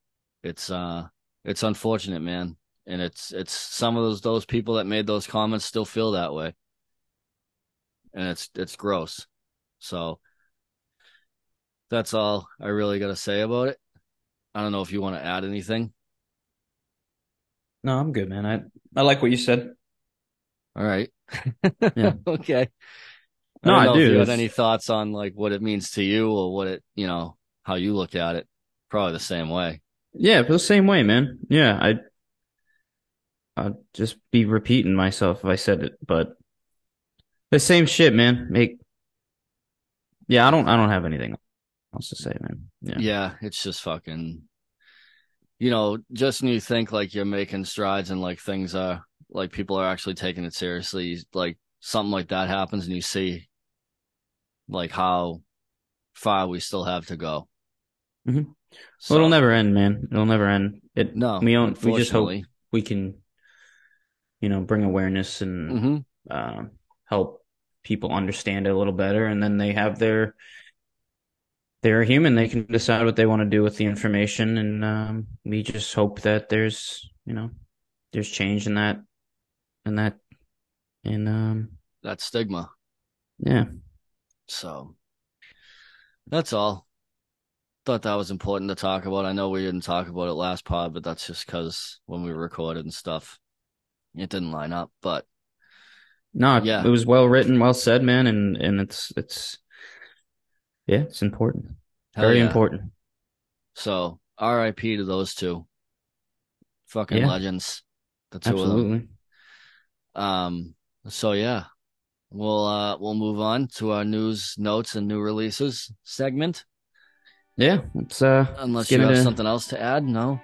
it's uh it's unfortunate, man. And it's it's some of those those people that made those comments still feel that way. And it's it's gross. So that's all I really got to say about it. I don't know if you want to add anything. No, I'm good, man. I I like what you said. All right. Yeah. okay. No, don't I know do. If you had any thoughts on like what it means to you or what it, you know, how you look at it? Probably the same way. Yeah, the same way, man. Yeah, I I'd just be repeating myself if I said it, but the same shit, man. Make yeah, I don't I don't have anything else to say, man. Yeah. Yeah, it's just fucking, you know, just when you think like you're making strides and like things are like people are actually taking it seriously, like something like that happens and you see like how far we still have to go. Mhm. So, Well, it'll never end, man. It'll never end. It no, we don't we just hope we can you know, bring awareness and Mhm. um, help people understand it a little better, and then they have their they're human. They can decide what they want to do with the information, and um, we just hope that there's you know there's change in that in that in um that stigma. yeah So that's all. Thought that was important to talk about. I know we didn't talk about it last pod, but that's just because when we recorded and stuff, it didn't line up. But no it, Yeah. it was well written, well said, man, and and it's it's yeah it's important, hell very yeah. important. So R.I.P. to those two, fucking Yeah. legends, the two of them. Absolutely. Um. So yeah, we'll uh we'll move on to our news, notes, and new releases segment. Yeah, it's uh Unless you have into- something else to add, no.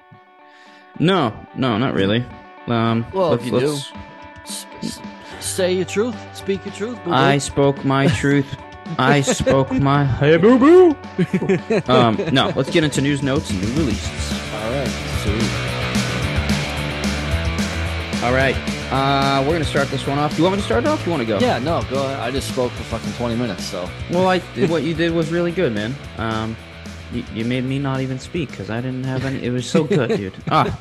No, no, not really. Um, Well, if you do. let's- s- say your truth. Speak your truth. boo-boo. I spoke my truth. I spoke my hey boo boo. Um, no, let's get into news notes and new releases. All right. Sweet. All right, uh, we're gonna start this one off. You want me to start it off? You want to go? Yeah, no, go ahead. I just spoke for fucking 20 minutes, so. Well, I what you did was really good, man. Um, you, you made me not even speak because I didn't have any. It was so good, dude. Ah.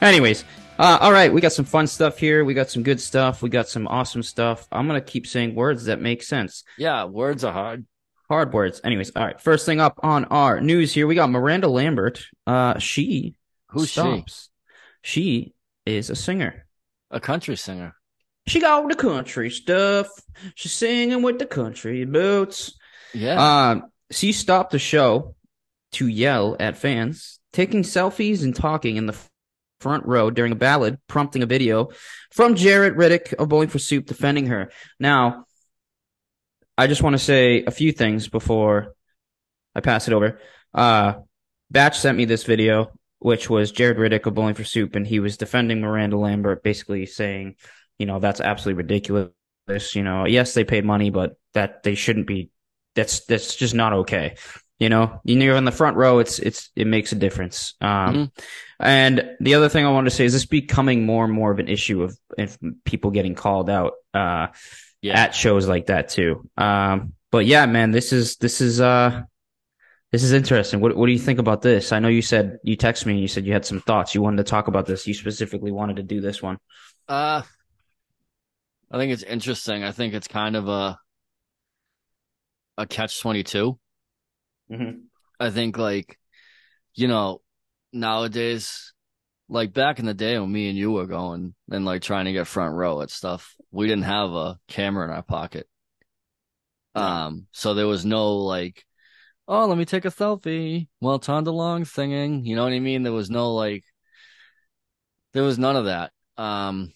Anyways, uh, all right, we got some fun stuff here. We got some good stuff. We got some awesome stuff. I'm gonna keep saying words that make sense. Yeah, words are hard. Hard words. Anyways, all right. First thing up on our news here, we got Miranda Lambert. Uh, she she? stops. She is a singer. A country singer. She got the country stuff. She's singing with the country boots. Yeah. Um, she stopped the show to yell at fans, taking selfies and talking in the front row during a ballad, prompting a video from Jaret Reddick of Bowling for Soup defending her. Now, I just want to say a few things before I pass it over. Uh, Batch sent me this video, which was Jaret Reddick of Bowling for Soup, and he was defending Miranda Lambert, basically saying, you know, that's absolutely ridiculous. You know, yes, they paid money, but that they shouldn't be. That's that's just not okay. You know, you're in the front row. It's it's it makes a difference. Um, and the other thing I wanted to say is this becoming more and more of an issue of, of people getting called out. Uh, yeah. at shows like that too. Um, but yeah, man, this is this is uh this is interesting. What what do you think about this? I know you said you texted me and you said you had some thoughts. You wanted to talk about this. You specifically wanted to do this one. Uh, I think it's interesting. I think it's kind of a a catch 22. Mm-hmm. I think like, you know, nowadays, like back in the day when me and you were going and like trying to get front row at stuff, we didn't have a camera in our pocket. Um, so there was no like, oh, let me take a selfie while Tom DeLonge singing. You know what I mean? There was no like, there was none of that. Um,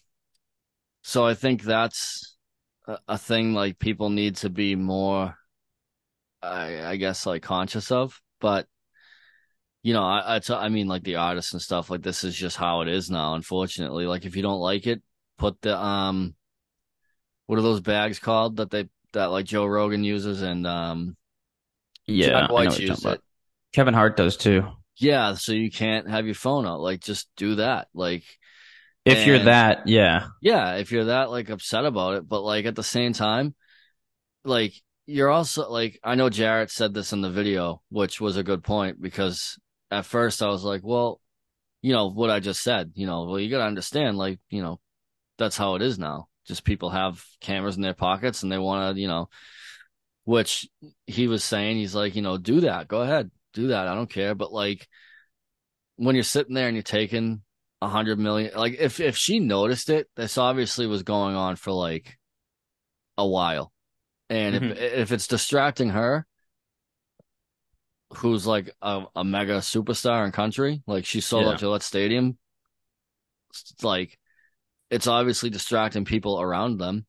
so I think that's a, a thing like people need to be more, I, I guess, like conscious of. But you know, I, I, t- I mean, like the artists and stuff, like this is just how it is now. Unfortunately, like if you don't like it, put the um, what are those bags called that they that like Joe Rogan uses and um, Yeah, Jack White what you're used talking it. Kevin Hart does too. Yeah, so you can't have your phone out. Like, just do that. Like, If you're that, yeah, yeah, if you're that like upset about it, but like at the same time, like you're also like I know Jaret said this in the video, which was a good point because at first I was like, well, you know what I just said, you know, well you got to understand like, you know, that's how it is now. Just people have cameras in their pockets and they want to, you know, which he was saying he's like, you know, do that. Go ahead. Do that. I don't care, but like when you're sitting there and you're taking a hundred million, like if if she noticed it, this obviously was going on for like a while, and Mhm. if if it's distracting her, who's like a, a mega superstar in country, like she sold Yeah. out Gillette Stadium, it's like it's obviously distracting people around them.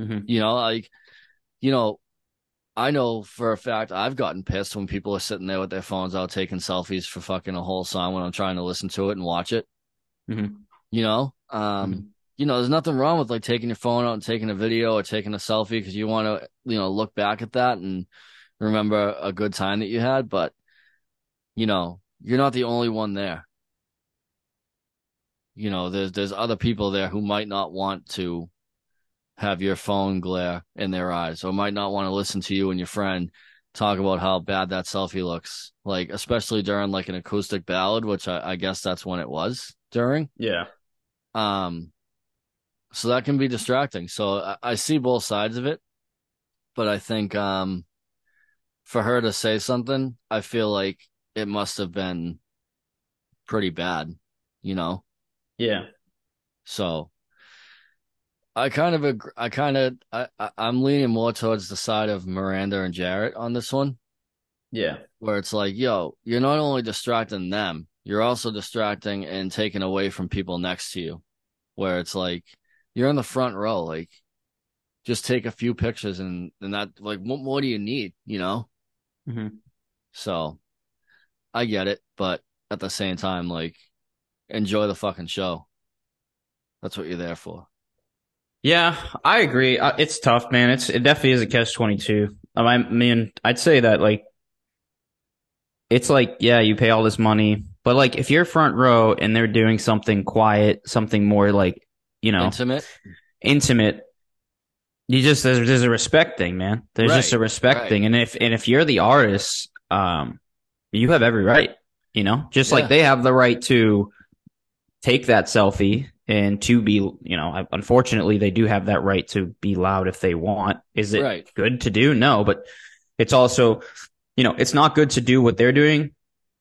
Mhm. You know, like, you know, I know for a fact I've gotten pissed when people are sitting there with their phones out taking selfies for fucking a whole song when I'm trying to listen to it and watch it. Mhm. You know, um, Mhm. You know, there's nothing wrong with like taking your phone out and taking a video or taking a selfie because you want to, you know, look back at that and remember a good time that you had. But, you know, you're not the only one there. You know, there's there's other people there who might not want to have your phone glare in their eyes or might not want to listen to you and your friend talk about how bad that selfie looks. Like, especially during like an acoustic ballad, which I, I guess that's when it was during. Yeah. Um, so that can be distracting. So I, I see both sides of it, but I think um, for her to say something, I feel like it must have been pretty bad, you know. Yeah. So I kind of agree, I kind of I, I I'm leaning more towards the side of Miranda and Jaret on this one, Yeah. where it's like, yo, you're not only distracting them, you're also distracting and taking away from people next to you, where it's like you're in the front row, like just take a few pictures and and that like what more do you need, you know? Mhm. So I get it, but at the same time, like enjoy the fucking show. That's what you're there for. Yeah, I agree. Uh, It's tough, man. It's it definitely is a catch twenty two. I mean, I'd say that like it's like yeah, you pay all this money, but like if you're front row and they're doing something quiet, something more like you know Intimate. intimate, you just there's, there's a respect thing, man. There's just a respect right. thing, and if and if you're the artist, um, you have every right, you know, just Yeah. like they have the right to take that selfie and to be, you know, unfortunately they do have that right to be loud if they want. Is it Right. good to do? No, but it's also, you know, it's not good to do what they're doing.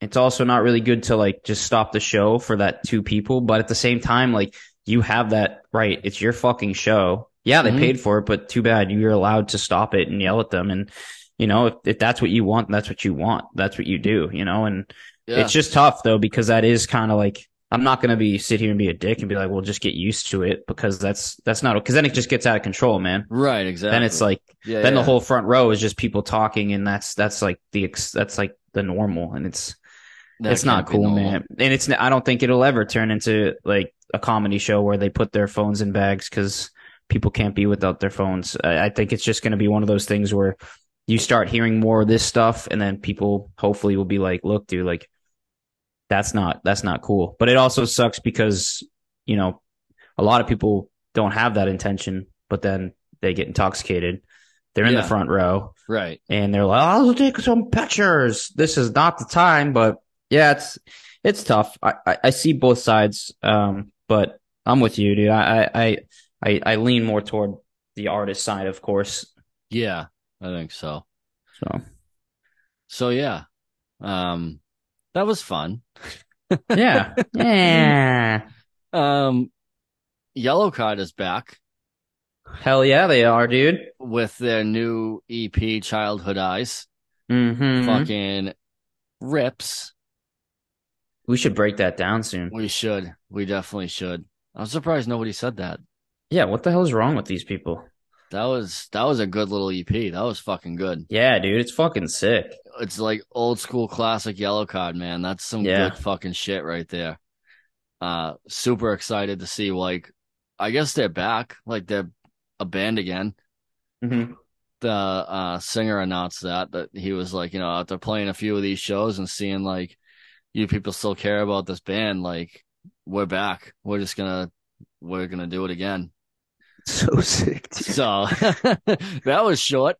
It's also not really good to like just stop the show for that two people. But at the same time, like you have that right. It's your fucking show. Yeah, they Mhm. paid for it, but too bad you're allowed to stop it and yell at them. And, you know, if, if that's what you want, that's what you want. That's what you do, you know, and Yeah. it's just tough though, because that is kind of like, I'm not going to be sit here and be a dick and be like, well, just get used to it because that's, that's not, because then it just gets out of control, man. right. Exactly. Then it's like, yeah, then the whole front row is just people talking and that's, that's like the, ex, that's like the normal and it's, That it's not cool, man. And it's, I don't think it'll ever turn into like a comedy show where they put their phones in bags because people can't be without their phones. I, I think it's just going to be one of those things where you start hearing more of this stuff and then people hopefully will be like, look, dude, like that's not, that's not cool. But it also sucks because, you know, a lot of people don't have that intention, but then they get intoxicated. They're in Yeah. the front row Right. and they're like, "I'll take some pictures." This is not the time, but yeah, it's it's tough. I I, I see both sides, um, but I'm with you, dude. I I I I lean more toward the artist side, of course. Yeah, I think so. So So yeah, um, that was fun. yeah, yeah. Um, Yellowcard is back Hell yeah, they are, dude. with their new EP, Childhood Eyes. Mm-hmm. Fucking rips. We should break that down soon. We should. We definitely should. I'm surprised nobody said that. Yeah, what the hell is wrong with these people? That was that was a good little EP. That was fucking good. Yeah, dude, it's fucking sick. It's like old school classic Yellowcard, man. That's some Yeah. good fucking shit right there. Uh, super excited to see like, I guess they're back. Like they're a band again. Mm-hmm. the uh singer announced that that he was like, you know, after playing a few of these shows and seeing like you people still care about this band, like we're back. We're just gonna we're gonna do it again. So sick, dude. So that was short.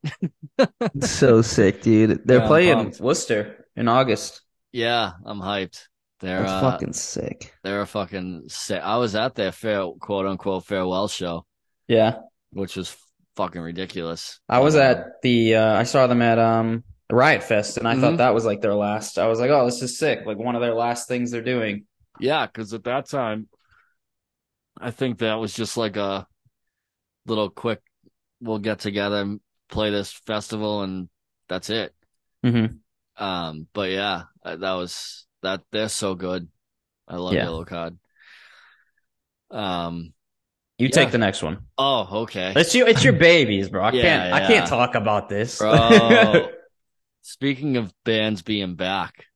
so sick, dude. They're Yeah, playing. Worcester in August. Yeah, I'm hyped. They're That's uh, fucking sick. they're a fucking sick. I was at their fair quote unquote farewell show, Yeah. which was fucking ridiculous. I was Uh, at the uh I saw them at um Riot Fest, and I Mhm. thought that was like their last. I was like, oh, this is sick. Like one of their last things they're doing. Yeah, because at that time, I think that was just like a little quick. We'll get together and play this festival, and that's it. Mm-hmm. Um, but yeah, that was that. They're so good. I love Yeah. Yellowcard. Um. You Yeah. take the next one. Oh, okay, It's you. It's your babies, bro. I Yeah, can't. I can't talk about this, bro. Speaking of bands being back,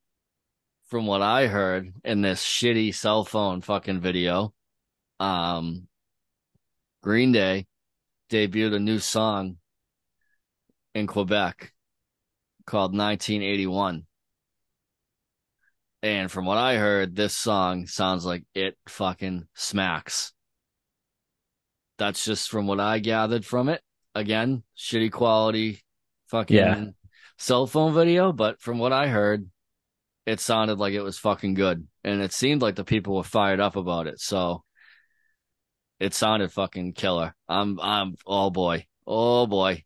from what I heard in this shitty cell phone fucking video, um, Green Day debuted a new song in Quebec called 1981. And from what I heard, this song sounds like it fucking smacks. That's just from what I gathered from it. Again, shitty quality fucking Yeah. Cell phone video, but from what I heard, it sounded like it was fucking good. And it seemed like the people were fired up about it. So it sounded fucking killer. I'm I'm oh boy. Oh boy.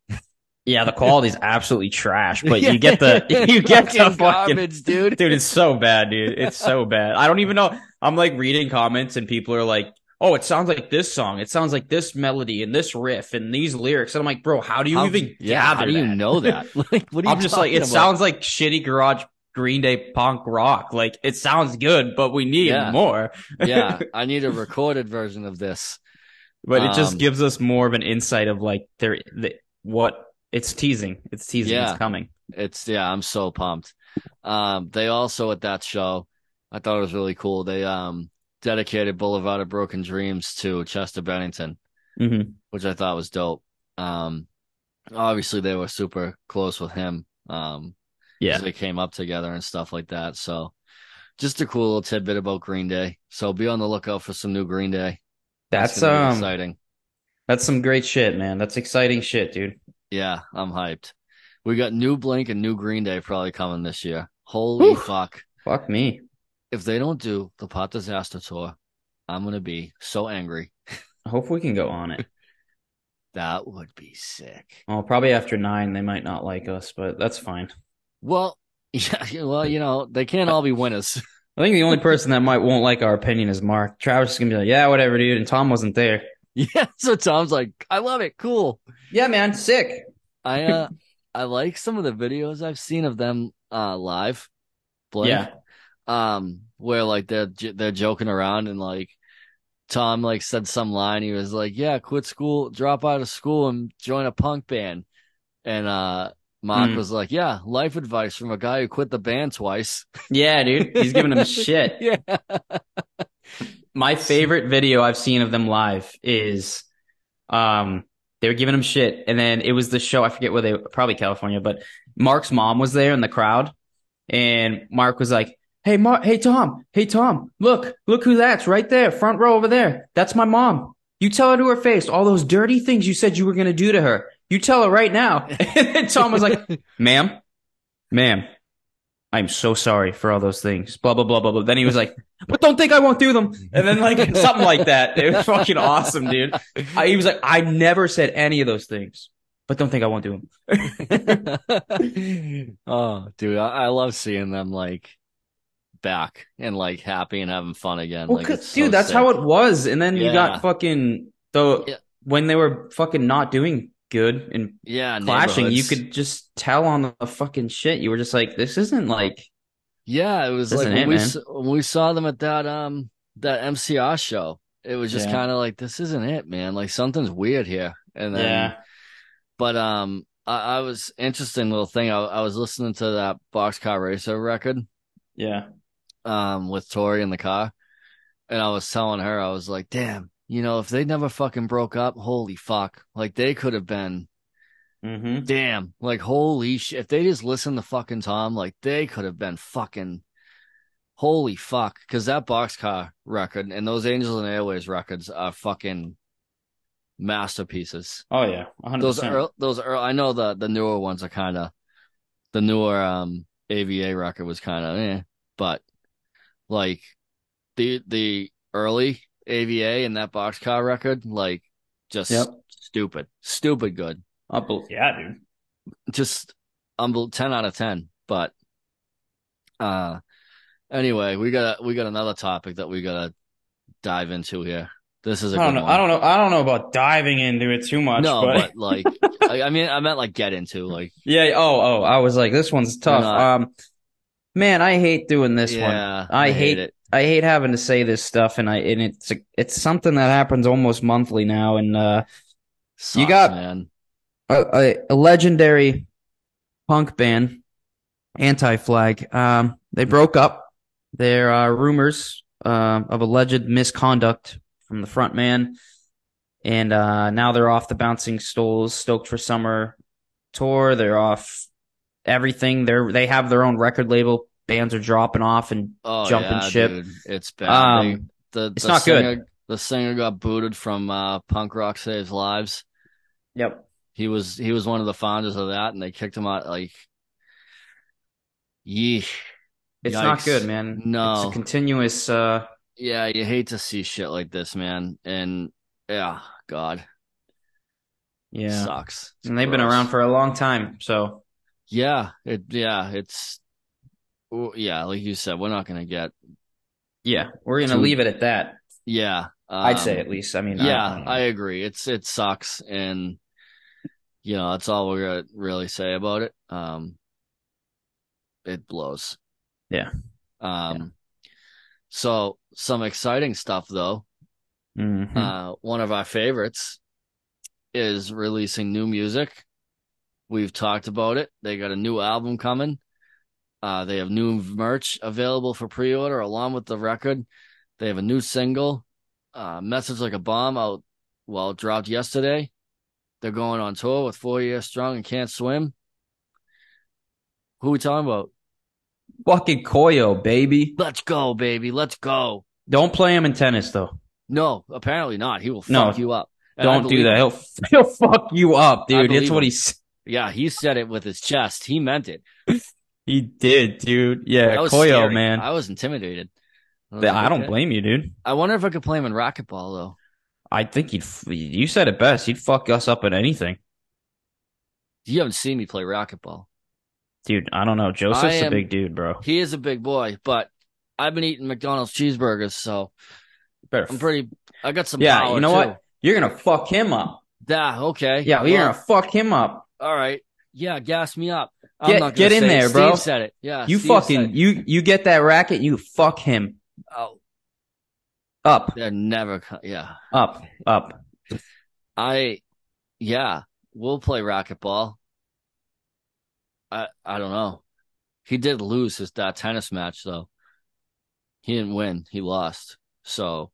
yeah, the quality's absolutely trash, but you get the you get the Fucking fucking garbage, dude. dude. It's so bad, dude. It's so bad. I don't even know. I'm like reading comments, and people are like, "Oh, it sounds like this song. It sounds like this melody and this riff and these lyrics." And I'm like, "Bro, how do you How- even yeah, how do you that? know that? Like what are you I'm just like, it about? sounds like shitty garage Green Day punk rock. Like it sounds good, but we need Yeah. more. yeah, I need a recorded version of this. but it just Um, gives us more of an insight of like there the, what it's teasing. It's teasing. Yeah. It's coming. It's yeah, I'm so pumped. Um, they also at that show, I thought it was really cool. They um dedicated Boulevard of Broken Dreams to Chester Bennington, hmm which I thought was dope. Um, obviously they were super close with him. Um, Yeah. they came up together and stuff like that. So just a cool little tidbit about Green Day. So be on the lookout for some new Green Day. That's gonna um exciting. that's some great shit, man. That's exciting shit, dude. Yeah, I'm hyped. We got new Blink and new Green Day probably coming this year. Holy Whew. fuck. Fuck me. If they don't do the Pop Disaster Tour, I'm going to be so angry. I hope we can go on it. That would be sick. Well, probably after nine, they might not like us, but that's fine. Well, yeah, well, you know, they can't all be winners. I think the only person that might won't like our opinion is Mark. Travis is gonna be like, "Yeah, whatever, dude," and Tom wasn't there. yeah, so Tom's like, I love it. Cool. Yeah, man, sick. I uh I like some of the videos I've seen of them uh live. Blink. Yeah, um where like they're they're joking around and like Tom like said some line he was like yeah quit school drop out of school and join a punk band and uh Mark Mm. was like yeah life advice from a guy who quit the band twice yeah, dude. He's giving him shit. yeah My favorite video I've seen of them live is, um, they were giving him shit, and then it was the show. I forget where they probably California, but Mark's mom was there in the crowd, and Mark was like, "Hey, Mark, hey Tom, hey Tom, look, look who that's right there, front row over there. That's my mom. You tell her to her face all those dirty things you said you were gonna do to her. You tell her right now." and Tom was like, "Ma'am, ma'am." I'm so sorry for all those things. Blah blah blah blah blah. Then he was like, "But don't think I won't do them." And then like something like that. It was fucking awesome, dude. I, he was like, "I never said any of those things, but don't think I won't do them." oh dude I, I love seeing them like back and like happy and having fun again Well, like so dude, that's sick. how it was. And then you got fucking the Yeah. when they were fucking not doing good and yeah clashing. You could just tell on the fucking shit. You were just like, "This isn't like." Yeah, it was like when it, we when we saw them at that um that MCR show. It was just Yeah. kind of like this isn't it, man. Like something's weird here. And then, Yeah. but um, I, I was interesting little thing. I, I was listening to that Boxcar Racer record Yeah. Um with Tori in the car, and I was telling her I was like, damn, you know, if they never fucking broke up, holy fuck, like they could have been. Mm-hmm. Damn, like holy shit! If they just listened to fucking Tom, like they could have been fucking holy fuck. Because that boxcar record and those Angels and Airwaves records are fucking masterpieces. Oh yeah. 100%. Those earl those earl I know the the newer ones are kind of the newer um AVA record was kind of eh, but like the the early AVA and that boxcar record, like just Yep. stupid, stupid good Unbel- yeah, dude. just unbel- 10 out of 10. But uh anyway, we got we got another topic that we got to dive into here. This is a I don't good know. one. I don't know. I don't know about diving into it too much. no, but, but like I, I mean I meant like get into like yeah. Oh, oh. I was like, this one's tough. not. Um, man, I hate doing this one. yeah, I hate it. I hate having to say this stuff, and I and it's it's something that happens almost monthly now. And uh, Sucks, got- man. a, a, a legendary punk band, Anti Flag, um, they broke up. There are rumors uh, of alleged misconduct from the front man, and uh, now they're off the Bouncing Souls, Stoked for Summer tour. They're off everything. They're they have their own record label. Bands are dropping off, and Oh jumping yeah, ship. dude. It's bad. Um, They- the, it's the not good. The singer got booted from uh, Punk Rock Saves Lives. yep, He was he was one of the founders of that, and they kicked him out. Like, yeesh. it's not good, man. No, it's a continuous. Uh, Yeah, you hate to see shit like this, man. And yeah, God, yeah, sucks. It's and they've been around for a long time, so. Yeah, it yeah, it's yeah, like you said, we're not gonna get Yeah, we're gonna Two- leave it at that. yeah. I'd say um, at least. I mean, Yeah, I, don't. I agree. It's it sucks, and you know that's all we're gonna really say about it. Um, it blows. Yeah. Um, so some exciting stuff though. Mhm. Uh, one of our favorites is releasing new music. We've talked about it. They got a new album coming. Uh, they have new merch available for pre-order along with the record. They have a new single, uh, "Message Like a Bomb," out. Well, dropped yesterday. They're going on tour with Four Years Strong and Can't Swim. Who we talking about? Fucking Koyo, baby. Let's go, baby. Let's go. Don't play him in tennis though. No, apparently not. He will No, fuck you up. And Don't do that. He'll he'll fuck you up, dude. That's what him. Yeah, he said it with his chest. He meant it. He did, dude. Yeah, Koyo, scary. man. I was intimidated. I, was I like, don't okay. blame you, dude. I wonder if I could play him in racquetball though. I think he'd. You said it best. He'd fuck us up at anything, You haven't seen me play racquetball. dude. I don't know. Joseph's I a am- big dude, bro. He is a big boy, but I've been eating McDonald's cheeseburgers, so Better. I'm pretty. I got some. Yeah, you know too. what? You're gonna fuck him up. Yeah, okay. Yeah, you're Well, gonna fuck him up. All right. Yeah, gas me up. I'm Get- not get in say it. there, Steve bro. said it. Yeah, You Steve fucking you you get that racket. You fuck him Oh, up, they're never. Yeah, up, up. I. Yeah, we'll play racquetball. I I don't know. He did lose his that tennis match though. He didn't win. He lost. So,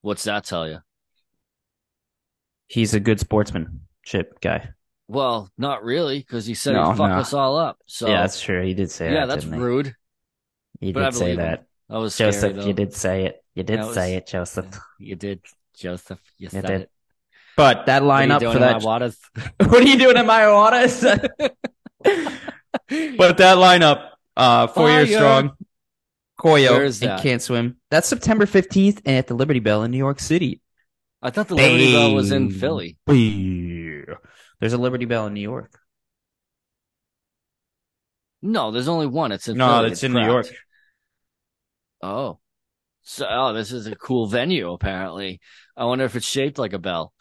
what's that tell you? He's a good sportsmanship guy. Well, not really, because he said No, he'd fuck no. us all up. So yeah, that's true. He did say yeah, that. that's didn't he? rude. He I did say believe him. that. That was Joseph, though. you did say it. You did was- say it, Joseph. You did, Joseph. You, You said did. it. But that What are you lineup for that. what are you doing in my waters? but that lineup, uh, four years strong. Koyo and can't swim. That's September fifteenth at the Liberty Bell in New York City. I thought the Liberty Bell was in Philly. Yeah. There's a Liberty Bell in New York. No, there's only one. It's in No, Philly. it's in New. York. Oh, so oh, this is a cool venue. Apparently, I wonder if it's shaped like a bell.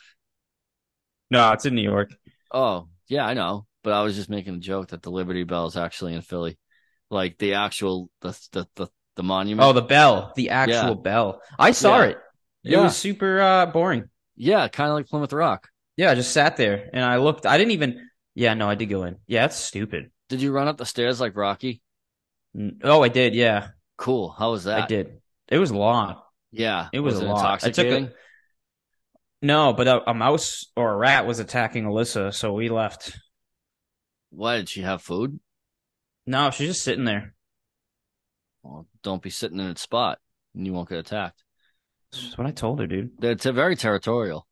No, it's in New York. Oh, yeah, I know. But I was just making a joke that the Liberty Bell is actually in Philly, like the actual the the the, the monument. Oh, the bell, the actual Yeah. bell. I saw Yeah. it. It yeah, was super uh, boring. yeah, kind of like Plymouth Rock. Yeah, I just sat there and I looked. I didn't even. Yeah, no, I did go in. Yeah, that's stupid. Did you run up the stairs like Rocky? N- Oh, I did. Yeah, Cool. How was that? I did. It was long. Yeah, It was, was a lot. I took a, no, but a, a mouse or a rat was attacking Alyssa, so we left. Why did she have food? No, she's just sitting there. Well, don't be sitting in its spot, and you won't get attacked. That's what I told her, dude. It's a very territorial.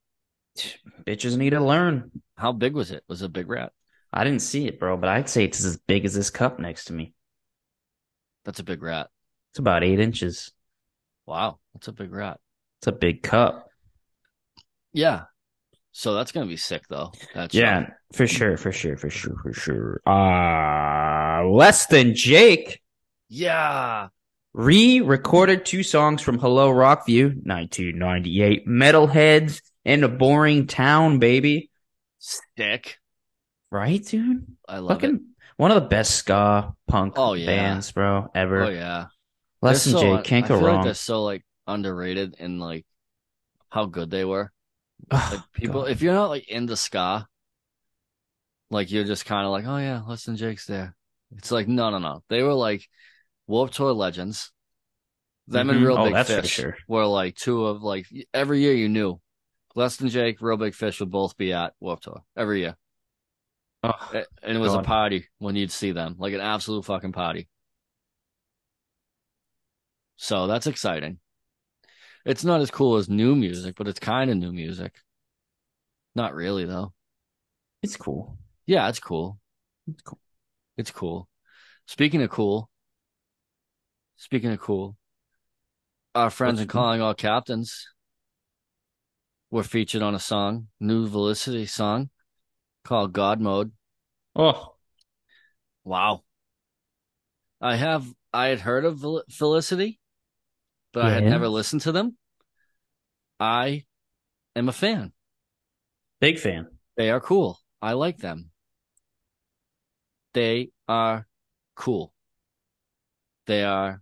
Bitches need to learn. How big was it? Was it a big rat? I didn't see it, bro, but I'd say it's as big as this cup next to me. That's a big rat. It's about eight inches. Wow, that's a big rat. It's a big cup. Yeah, So that's gonna be sick though. That show. Yeah, for sure, for sure, for sure, for sure. Uh less than Jake Yeah. Re-recorded two songs from Hello Rockview, 1998, Metalheads and a Boring Town, baby. Stick. Right, dude? I love it. Fucking one of the best ska punk Oh, yeah. bands, bro, ever. Oh yeah. Less so- Jake, can't I go feel Like wrong. they're so like underrated and like how good they were. Oh, Like people, God. if you're not like into ska, like you're just kind of like, oh yeah, less than Jake's there. It's like no, no, no. They were like Warped Tour legends. Them and Mhm. Real Oh, Big Fish sure. were like two of like every year you knew. Less than Jake, Real Big Fish would both be at Warped Tour every year, Oh, and it was God. a party when you'd see them, like an absolute fucking party. So that's exciting. It's not as cool as new music, but it's kind of new music. Not really though. it's cool. Yeah, it's cool. It's cool. It's cool. Speaking of cool, speaking of cool, our friends in Calling All Captains were featured on a song, new Felicity song called God Mode. Oh, Wow. I have, I had heard of Fel- Felicity, but I had never listened to them. I am a fan. big fan. They are cool. I like them. They are cool. They are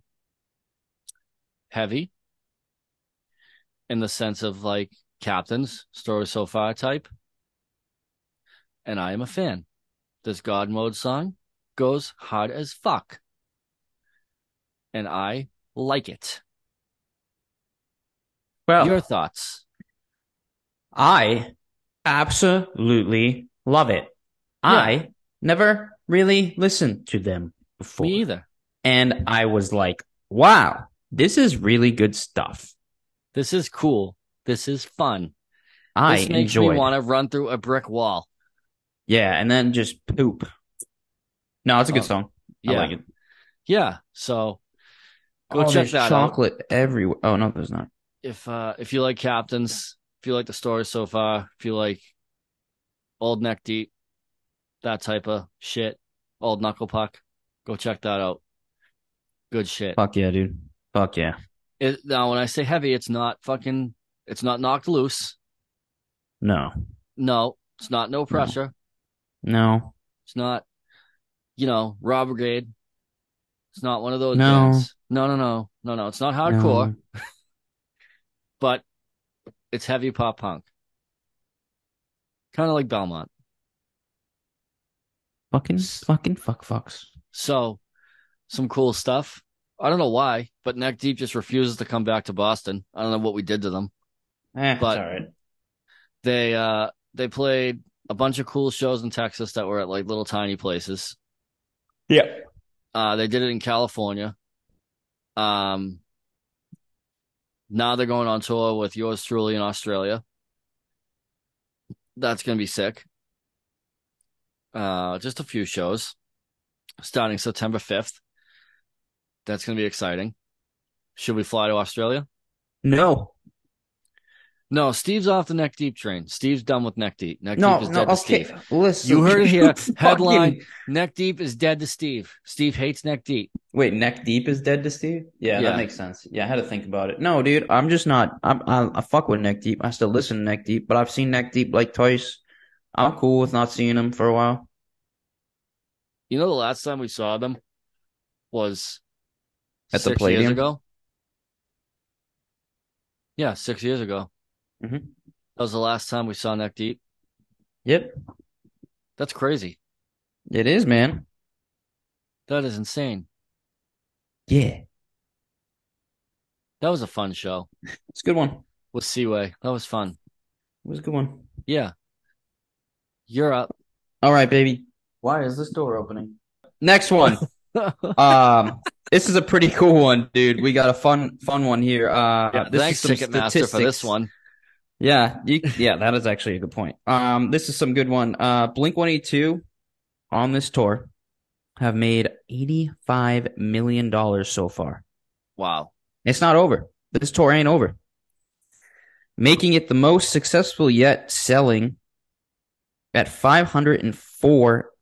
heavy in the sense of like captains, story so far type. And I am a fan. This God Mode song goes hard as fuck. And I like it. Well, Your thoughts? I absolutely love it. I never really listened to them before. Me either. And I was like, wow, this is really good stuff. This is cool. This is fun. I this makes enjoyed. me want to run through a brick wall. yeah, and then just poop. No, it's a good Oh, song. I Yeah. like it. Yeah. So go Oh, check that out. chocolate everywhere. Oh no, there's not. If uh if you like captains, if you like the story so far, if you like old neck deep, that type of shit, old knuckle puck, go check that out. Good shit. Fuck yeah, dude. Fuck yeah. It, now when I say heavy, it's not fucking it's not knocked loose. No, No, it's not no pressure. no, It's not, you know, Raw Brigade. It's not one of those No. bands. No, no, no, no, no. It's not hardcore, no. but it's heavy pop punk. Kind of like Belmont. Fucking, fucking, fuck, fucks. So, some cool stuff. I don't know why, but Neck Deep just refuses to come back to Boston. I don't know what we did to them. Eh, But- it's all right. They uh they played a bunch of cool shows in Texas that were at like little tiny places. Yeah. Uh, they did it in California. Um, now they're going on tour with yours truly in Australia. That's gonna be sick. Uh, just a few shows starting September 5th. That's gonna be exciting. Should we fly to Australia? No, No, Steve's off the neck deep train. Steve's done with neck deep. Neck no, deep is no. dead to Steve. listen. You heard it here. fucking- Headline: Neck deep is dead to Steve. Steve hates neck deep. Wait, neck deep is dead to Steve? Yeah, Yeah. that makes sense. Yeah, I had to think about it. No, dude, I'm just not. I'm, I, I fuck with neck deep. I still listen to neck deep, but I've seen neck deep like twice. I'm cool with not seeing them for a while. You know, the last time we saw them was At the six years ago. Yeah, six years ago. Mhm. That was the last time we saw Neck Deep. Yep, That's crazy. it is, man. That is insane. Yeah, That was a fun show it's a good one. with Seaway. That was fun. It was a good one. Yeah. You're up. All right, baby. Why is this door opening? Next one. um, this is a pretty cool one, dude. We got a fun, fun one here. Uh, Yeah, this thanks, Ticketmaster, for this one. Yeah, you, yeah, that is actually a good point. Um, this is some good one. Uh, Blink 182 on this tour have made $85 million so far. Wow. It's not over. This tour ain't over. making it the most successful yet selling at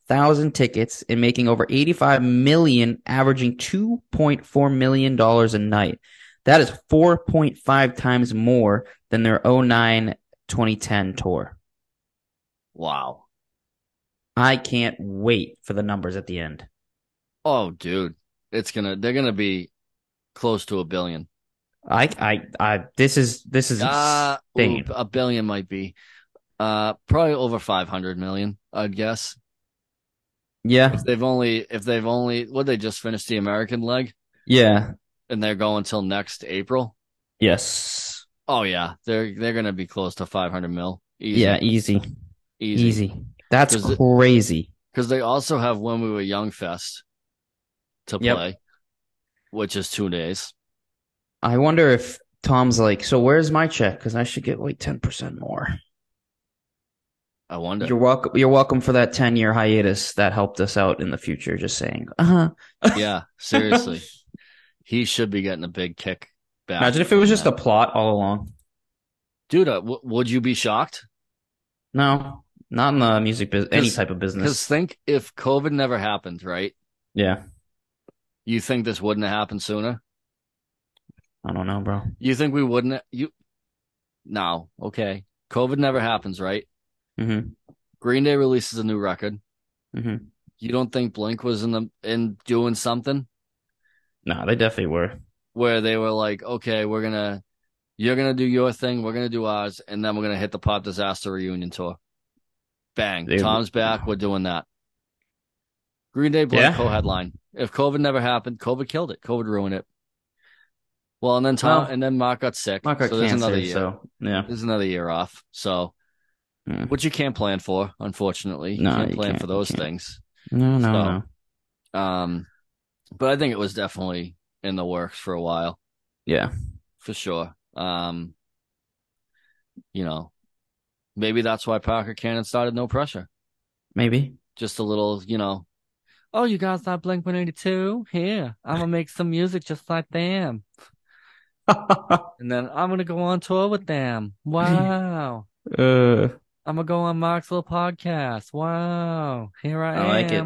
504,000 tickets and making over 85 million, averaging 2.4 million dollars a night. That is 4.5 times more than their 09 2010 tour. Wow. I can't wait for the numbers at the end. Oh, dude, it's gonna. They're gonna be close to a billion. I, I, I, this is, this is Uh, ooh, a billion might be. Uh, probably over five hundred million. I'd guess. Yeah, If they've only, if they've only, what they just finished the American leg, yeah, and they're going till next April. yes, Oh yeah, they're they're gonna be close to five hundred mil. Easy, yeah, easy, easy. easy. That's 'Cause crazy. Because they also have when we were young fest to Yep. play, which is two days. I wonder if Tom's like, so where's my check? Because I should get like ten percent more. I wonder. You're welcome. You're welcome for that ten year hiatus that helped us out in the future. Just saying. Uh huh. yeah, seriously, he should be getting a big kick back. Imagine if it was from just a plot all along. dude. Uh, w- would you be shocked? No, not in the music business. Any type of business. Because think if COVID never happened, right? Yeah, You think this wouldn't have happened sooner? I don't know, bro. You think we wouldn't? You no, okay. COVID never happens, right? Mm-hmm. Green Day releases a new record. Mm-hmm. You don't think Blink was in the in doing something No, they definitely were. where they were like, okay, we're gonna, you're gonna do your thing, we're gonna do ours, and then we're gonna hit the Pop Disaster reunion tour. Bang, They- Tom's back. We're doing that. Green Day Blink Yeah. co-headline. If COVID never happened, COVID killed it. COVID ruined it. Well, and then Tom Well, and then Mark got sick. Mark got so there's cancer, another year. so yeah. There's another year off. So, Yeah. which you can't plan for, unfortunately. You No, can't you plan can't, for those things. No, no, So- no. Um, but I think it was definitely in the works for a while, Yeah. for sure. Um, you know, maybe that's why Parker Cannon started No Pressure. Maybe. Just a little, you know, oh, you guys thought Blink 182? Here, I'm gonna make some music just like them. And then I'm gonna go on tour with them. Wow. uh, I'm gonna go on Mark's little podcast. Wow. Here I, I like it.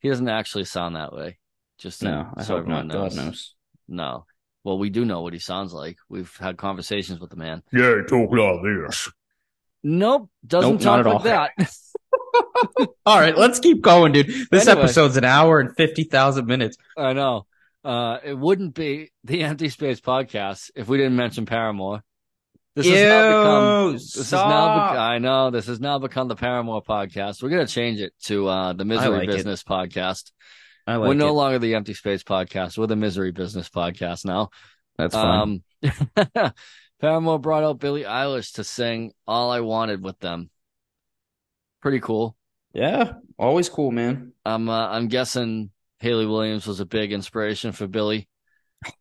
He doesn't actually sound that way. Just no, I so hope not. everyone God knows. No. Well, we do know what he sounds like. We've had conversations with the man. Yeah, talk like this. Nope. Doesn't Nope, talk at like all. that. All right, let's keep going, dude. This Anyway. episode's an hour and 50,000 minutes. I know. Uh, it wouldn't be the Empty Space podcast if we didn't mention Paramore. This has now become. This has now. Be- I know this has now become the Paramore podcast. We're gonna change it to uh, the Misery like it. Business podcast. I like We're no it. longer the Empty Space podcast. We're the Misery Business podcast now. That's fine. Um, Paramore brought out Billie Eilish to sing "All I Wanted" with them. Pretty cool. yeah, always cool, man. I'm uh, I'm guessing Hayley Williams was a big inspiration for Billie.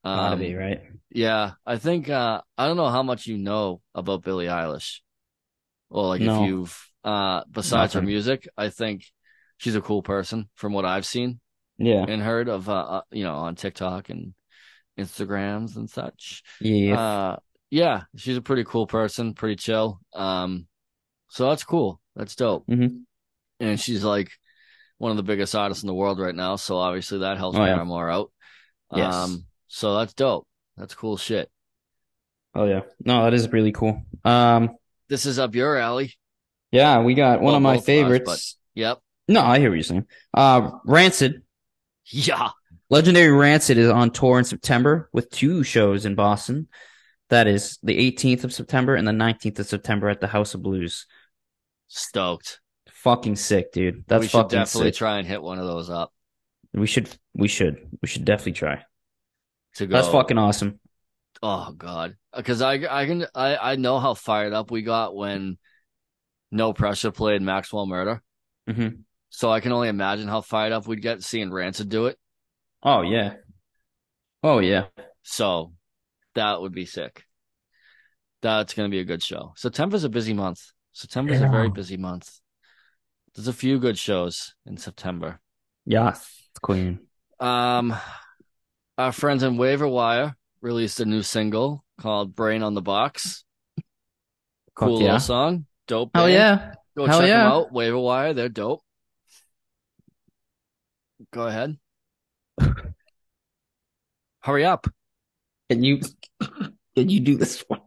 Gotta Um, be, right? Yeah, I think uh, I don't know how much you know about Billie Eilish, or like No. if you've uh, besides her music. I think she's a cool person from what I've seen Yeah. and heard of. Uh, uh, you know, on TikTok and Instagrams and such. Yeah. Uh, yeah, she's a pretty cool person, pretty chill. Um, so that's cool. That's dope. Mhm. And she's like one of the biggest artists in the world right now. So obviously that helps Oh, yeah. Paramore out. Yes. Um, so that's dope. That's cool shit. oh, yeah. No, that is really cool. Um, This is up your alley. yeah, we got one Well, of my of us, favorites. Yep. No, I hear what you're saying. Uh, Rancid. Yeah. Legendary Rancid is on tour in September with two shows in Boston. That is the 18th of September and the 19th of September at the House of Blues. Stoked. Fucking sick, dude. That's we should fucking definitely sick. try and hit one of those up We should, we should, we should definitely try. To go. That's fucking awesome. Oh God, because I I can I I know how fired up we got when No Pressure played Maxwell Murder. hmm So I can only imagine how fired up we'd get seeing Rancid do it. Oh yeah. Oh yeah. So that would be sick. That's gonna be a good show. September's a busy month. September's a very busy month. There's a few good shows in September. Yes, queen. Um, our friends in Waiver Wire released a new single called "Brain on the Box." Cool yeah. little song. Dope. Hell yeah. Go Hell check yeah. them out. Waiver Wire. They're dope. Go ahead. Hurry up. Can you can you do this one?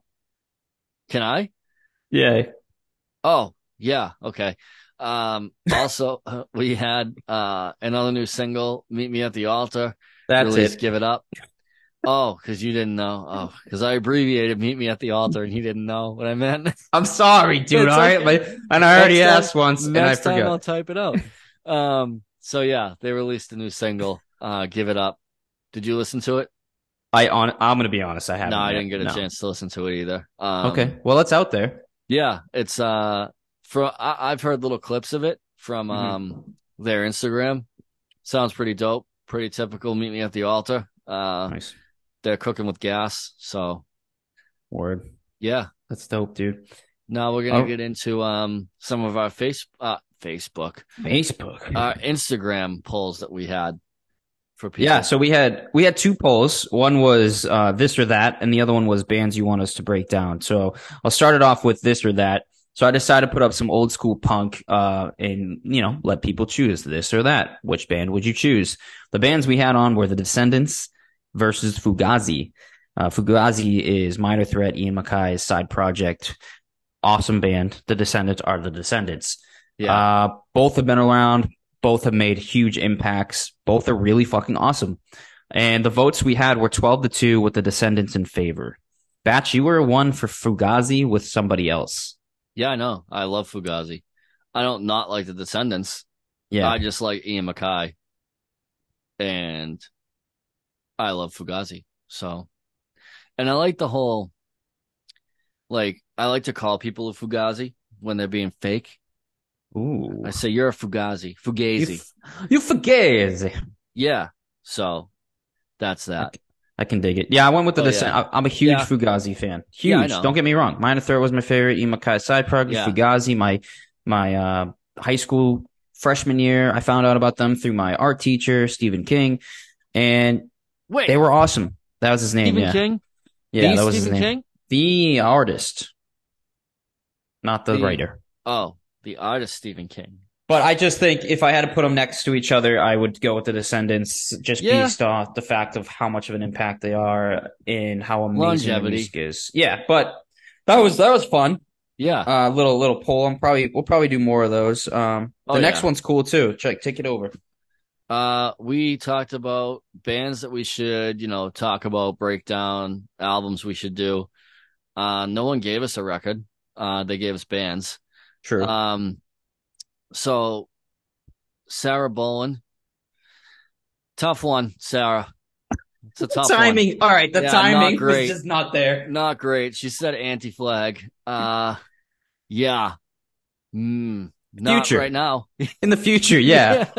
Can I? Yeah. Oh, yeah. Okay. Um, also, we had uh another new single, Meet Me at the Altar. That's released it. Give It Up. Oh, because you didn't know. Oh, because I abbreviated Meet Me at the Altar and he didn't know what I meant. I'm sorry, dude. It's All right, okay. but and I already Next time- asked once and I Next time I'll type it out. Um, so yeah, they released a new single, uh, Give It Up. Did you listen to it? I on I'm gonna be honest, I haven't. No, I yet. didn't get a No. chance to listen to it either. Um, Okay, well, it's out there. Yeah, it's uh from I, I've heard little clips of it from Mhm. um their Instagram. Sounds pretty dope. Pretty typical meet me at the altar. Uh Nice they're cooking with gas. So word. yeah. That's dope, dude. Now we're gonna Oh. get into um some of our face uh Facebook, Facebook. our Instagram polls that we had for people. Yeah, so we had we had two polls. One was uh, this or that, and the other one was bands you want us to break down. So I'll start it off with this or that. So I decided to put up some old school punk, uh, and you know let people choose this or that. Which band would you choose? The bands we had on were the Descendents versus Fugazi. Uh, Fugazi is Minor Threat, Ian MacKaye's side project. Awesome band. The Descendents are the Descendents. yeah. Uh, both have been around. Both have made huge impacts. Both are really fucking awesome. And the votes we had were 12 to 2 with the Descendents in favor. Batch, you were one for Fugazi with somebody else. Yeah, I know. I love Fugazi. I don't not like the Descendents. Yeah. I just like Ian MacKaye. And I love Fugazi. So, and I like the whole, like, I like to call people a Fugazi when they're being fake. Ooh. I say, you're a Fugazi, You, Fugazi. f- you Fugazi. yeah. So that's that. I can dig it. Yeah, I went with the Oh, Descent. yeah. I- I'm a huge Yeah. Fugazi fan. Huge. know. Don't get me wrong. Minor Threat was my favorite. Ian MacKaye's side project. Yeah. Fugazi, my my uh, high school freshman year. I found out about them through my art teacher, Stephen King, and Wait, they were awesome. That was his name. Stephen yeah, King? yeah, The that was Stephen his name. King? The artist, not the, The- writer. Oh, the artist Stephen King. But I just think if I had to put them next to each other, I would go with the Descendents, just Yeah. based off the fact of how much of an impact they are and how amazing Longevity. music is. Yeah, but that was that was fun. Yeah. Uh, little little poll. I'm probably we'll probably do more of those. Um, the Oh, next yeah. one's cool too. Check take it over. Uh, we talked about bands that we should, you know, talk about, breakdown albums we should do. Uh, no one gave us a record. Uh, they gave us bands. True. Um, so Sarah Bowen, tough one, Sarah. It's a tough timing. All right, the Yeah, timing was just not there. Not great. She said anti-flag. Uh, yeah. Mm, not Future. right now. In the future, yeah.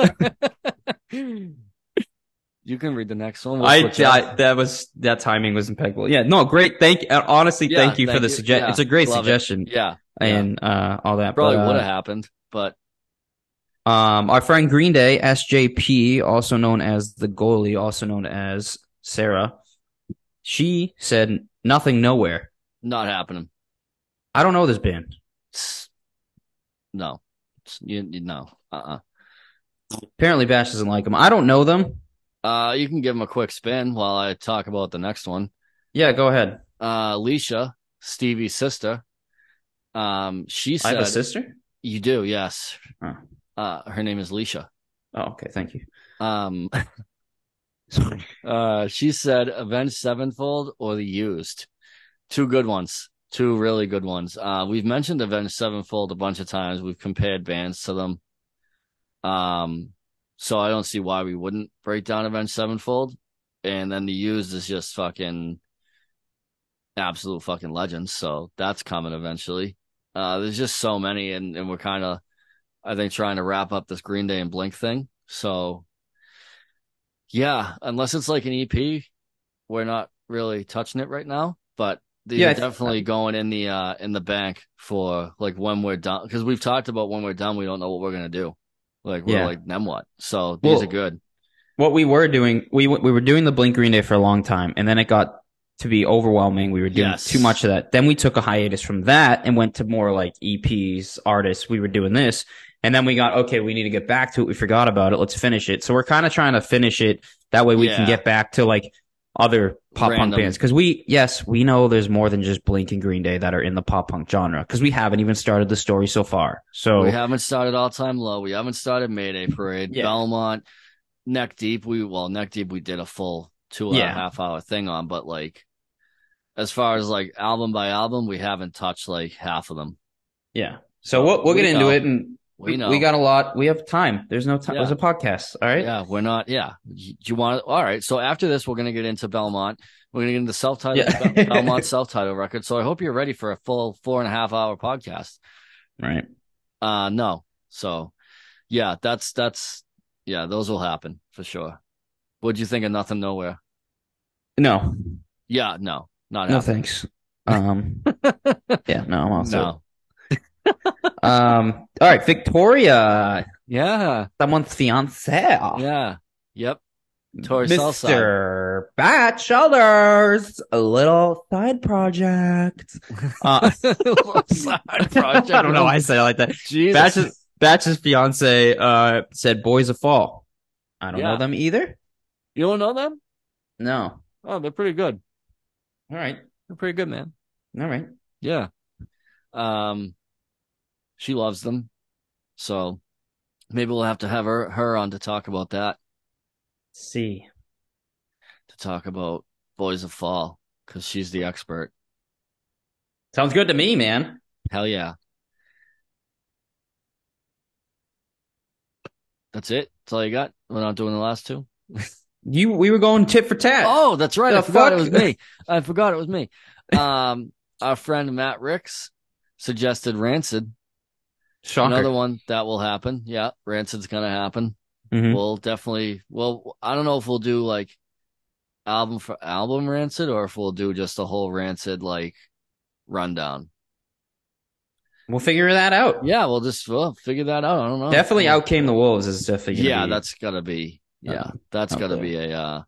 you can read the next one. We'll I. I that was that timing was impeccable. Yeah, no, great. Thank uh, honestly, Yeah, thank you for the suggestion. Yeah, it's a great love it. suggestion Yeah, and uh all that. probably uh, would have happened, but Um, our friend Green Day, SJP, also known as the goalie, also known as Sarah, she said nothing, nowhere. not happening. I don't know this band. No, you, you no. Uh Apparently, Bash doesn't like them. I don't know them. uh you can give them a quick spin while I talk about the next one. Yeah, go ahead. Uh, Alicia, Stevie's sister. Um, she I said have a sister. you do, yes. Oh. Uh, her name is Leisha. Oh, okay. Thank you. Um, Sorry. uh, she said Avenged Sevenfold or the Used. Two good ones. Two really good ones. Uh, we've mentioned Avenged Sevenfold a bunch of times. We've compared bands to them. Um, so I don't see why we wouldn't break down Avenged Sevenfold. And then the Used is just fucking absolute fucking legends. So that's coming eventually. Uh, there's just so many, and, and we're kind of, I think, trying to wrap up this Green Day and Blink thing. So, yeah, unless it's like an EP, we're not really touching it right now. But they're Yeah, definitely going in the uh in the bank for like when we're done because we've talked about when we're done, we don't know what we're gonna do. Like we're Yeah. like then what? So these Well- are good. What we were doing, we we were doing the Blink Green Day for a long time, and then it got to be overwhelming. We were doing Yes. too much of that. Then we took a hiatus from that and went to more like EPs, artists. We were doing this. And then we got, okay, we need to get back to it. We forgot about it. Let's finish it. So we're kind of trying to finish it. That way we can get back to like other pop punk bands. Cause we, yes, we know there's more than just Blink and Green Day that are in the pop punk genre. Cause we haven't even started the story so far. So We haven't started all time low. We haven't started Mayday Parade. Yeah. Belmont, Neck Deep. We well, Neck Deep. We did a full two and a half hour thing on, but like, as far as like album by album, we haven't touched like half of them. yeah. So we'll, we'll We get into know. it and We know we got a lot. We have time. There's no time. Yeah. There's a podcast. All right. Yeah, we're not. Yeah, do you want? All right. So after this, we're gonna get into Belmont. We're gonna get into self-titled Yeah. Belmont self-titled record. So I hope you're ready for a full four and a half hour podcast. Right. Uh no. So yeah, that's that's yeah, those will happen for sure. What'd you think of Nothing Nowhere? No, Yeah, no, not no, happening. thanks. Um, yeah, no, I'm all set. no. Um, all right, Victoria, Yeah, someone's fiance. yeah, yep. Tori. Mr. Bachelors, a little side project. Uh, Side project. I don't know why I said it like that. Jesus. Batch's, Batch's fiance, uh, said Boys of Fall. I don't Yeah. know them either. You don't know them? No. Oh, they're pretty good. All right. They're pretty good, man. All right. Yeah. Um, she loves them. So maybe we'll have to have her, her on to talk about that, see. to talk about Boys of Fall, because she's the expert. Sounds good to me, man. Hell yeah. That's it. That's all you got. We're not doing the last two. You, we were going tit for tat. Oh, that's right. I The forgot it was me. I forgot it was me. Um, our friend Matt Ricks suggested Rancid. Shocker. Another one that will happen. Yeah, Rancid's gonna happen. Mhm. We'll definitely. Well, I don't know if we'll do like album for album Rancid or if we'll do just a whole Rancid like rundown. We'll figure that out. Yeah, we'll just we'll figure that out. I don't know. Definitely out came the wolves is definitely gonna Yeah, be- that's gotta be. Yeah, uh, that's gotta there. be a uh,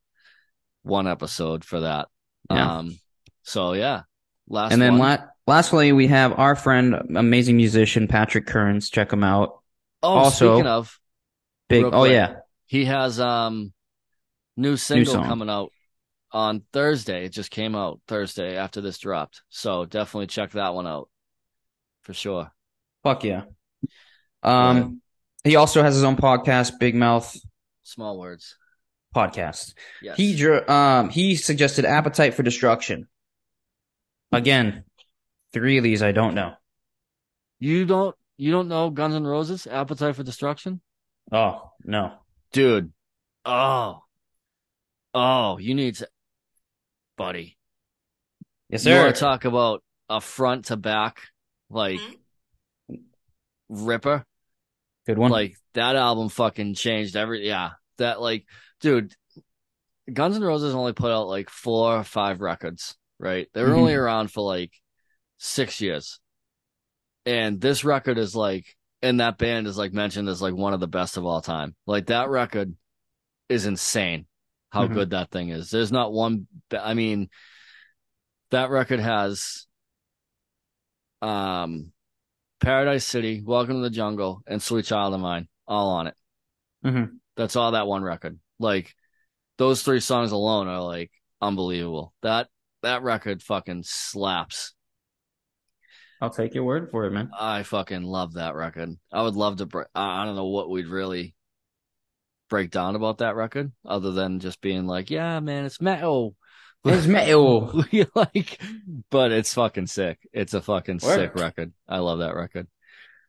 one episode for that. Yeah. Um. So yeah, last and then one. la- lastly we have our friend amazing musician Patrick Kearns check him out oh, also- speaking of, big Real oh yeah he has um new single song. coming out on Thursday. It just came out Thursday after this dropped. So definitely check that one out for sure. fuck yeah um he also has his own podcast Big Mouth Small words. podcast Yes. he drew um he suggested Appetite for Destruction again three of these I don't know you don't you don't know Guns N' Roses Appetite for Destruction? oh no Dude. Oh. Oh, you need to buddy. yes You sir want to talk about a front to back like ripper? good one Like that album fucking changed every yeah. That like dude Guns N' Roses only put out like four or five records, right? They were Mhm. only around for like six years. And this record is like and that band is like mentioned as like one of the best of all time. Like that record is insane how Mhm. good that thing is. There's not one I mean that record has um Paradise City, Welcome to the Jungle, and Sweet Child of Mine all on it. Mhm. That's all that one record. Like those three songs alone are like unbelievable. That that record fucking slaps. I'll take your word for it man I fucking love that record. I would love to break. I don't know what we'd really break down about that record other than just being like, yeah, man, it's metal. It's metal like, but it's fucking sick. It's a fucking sick record. I love that record.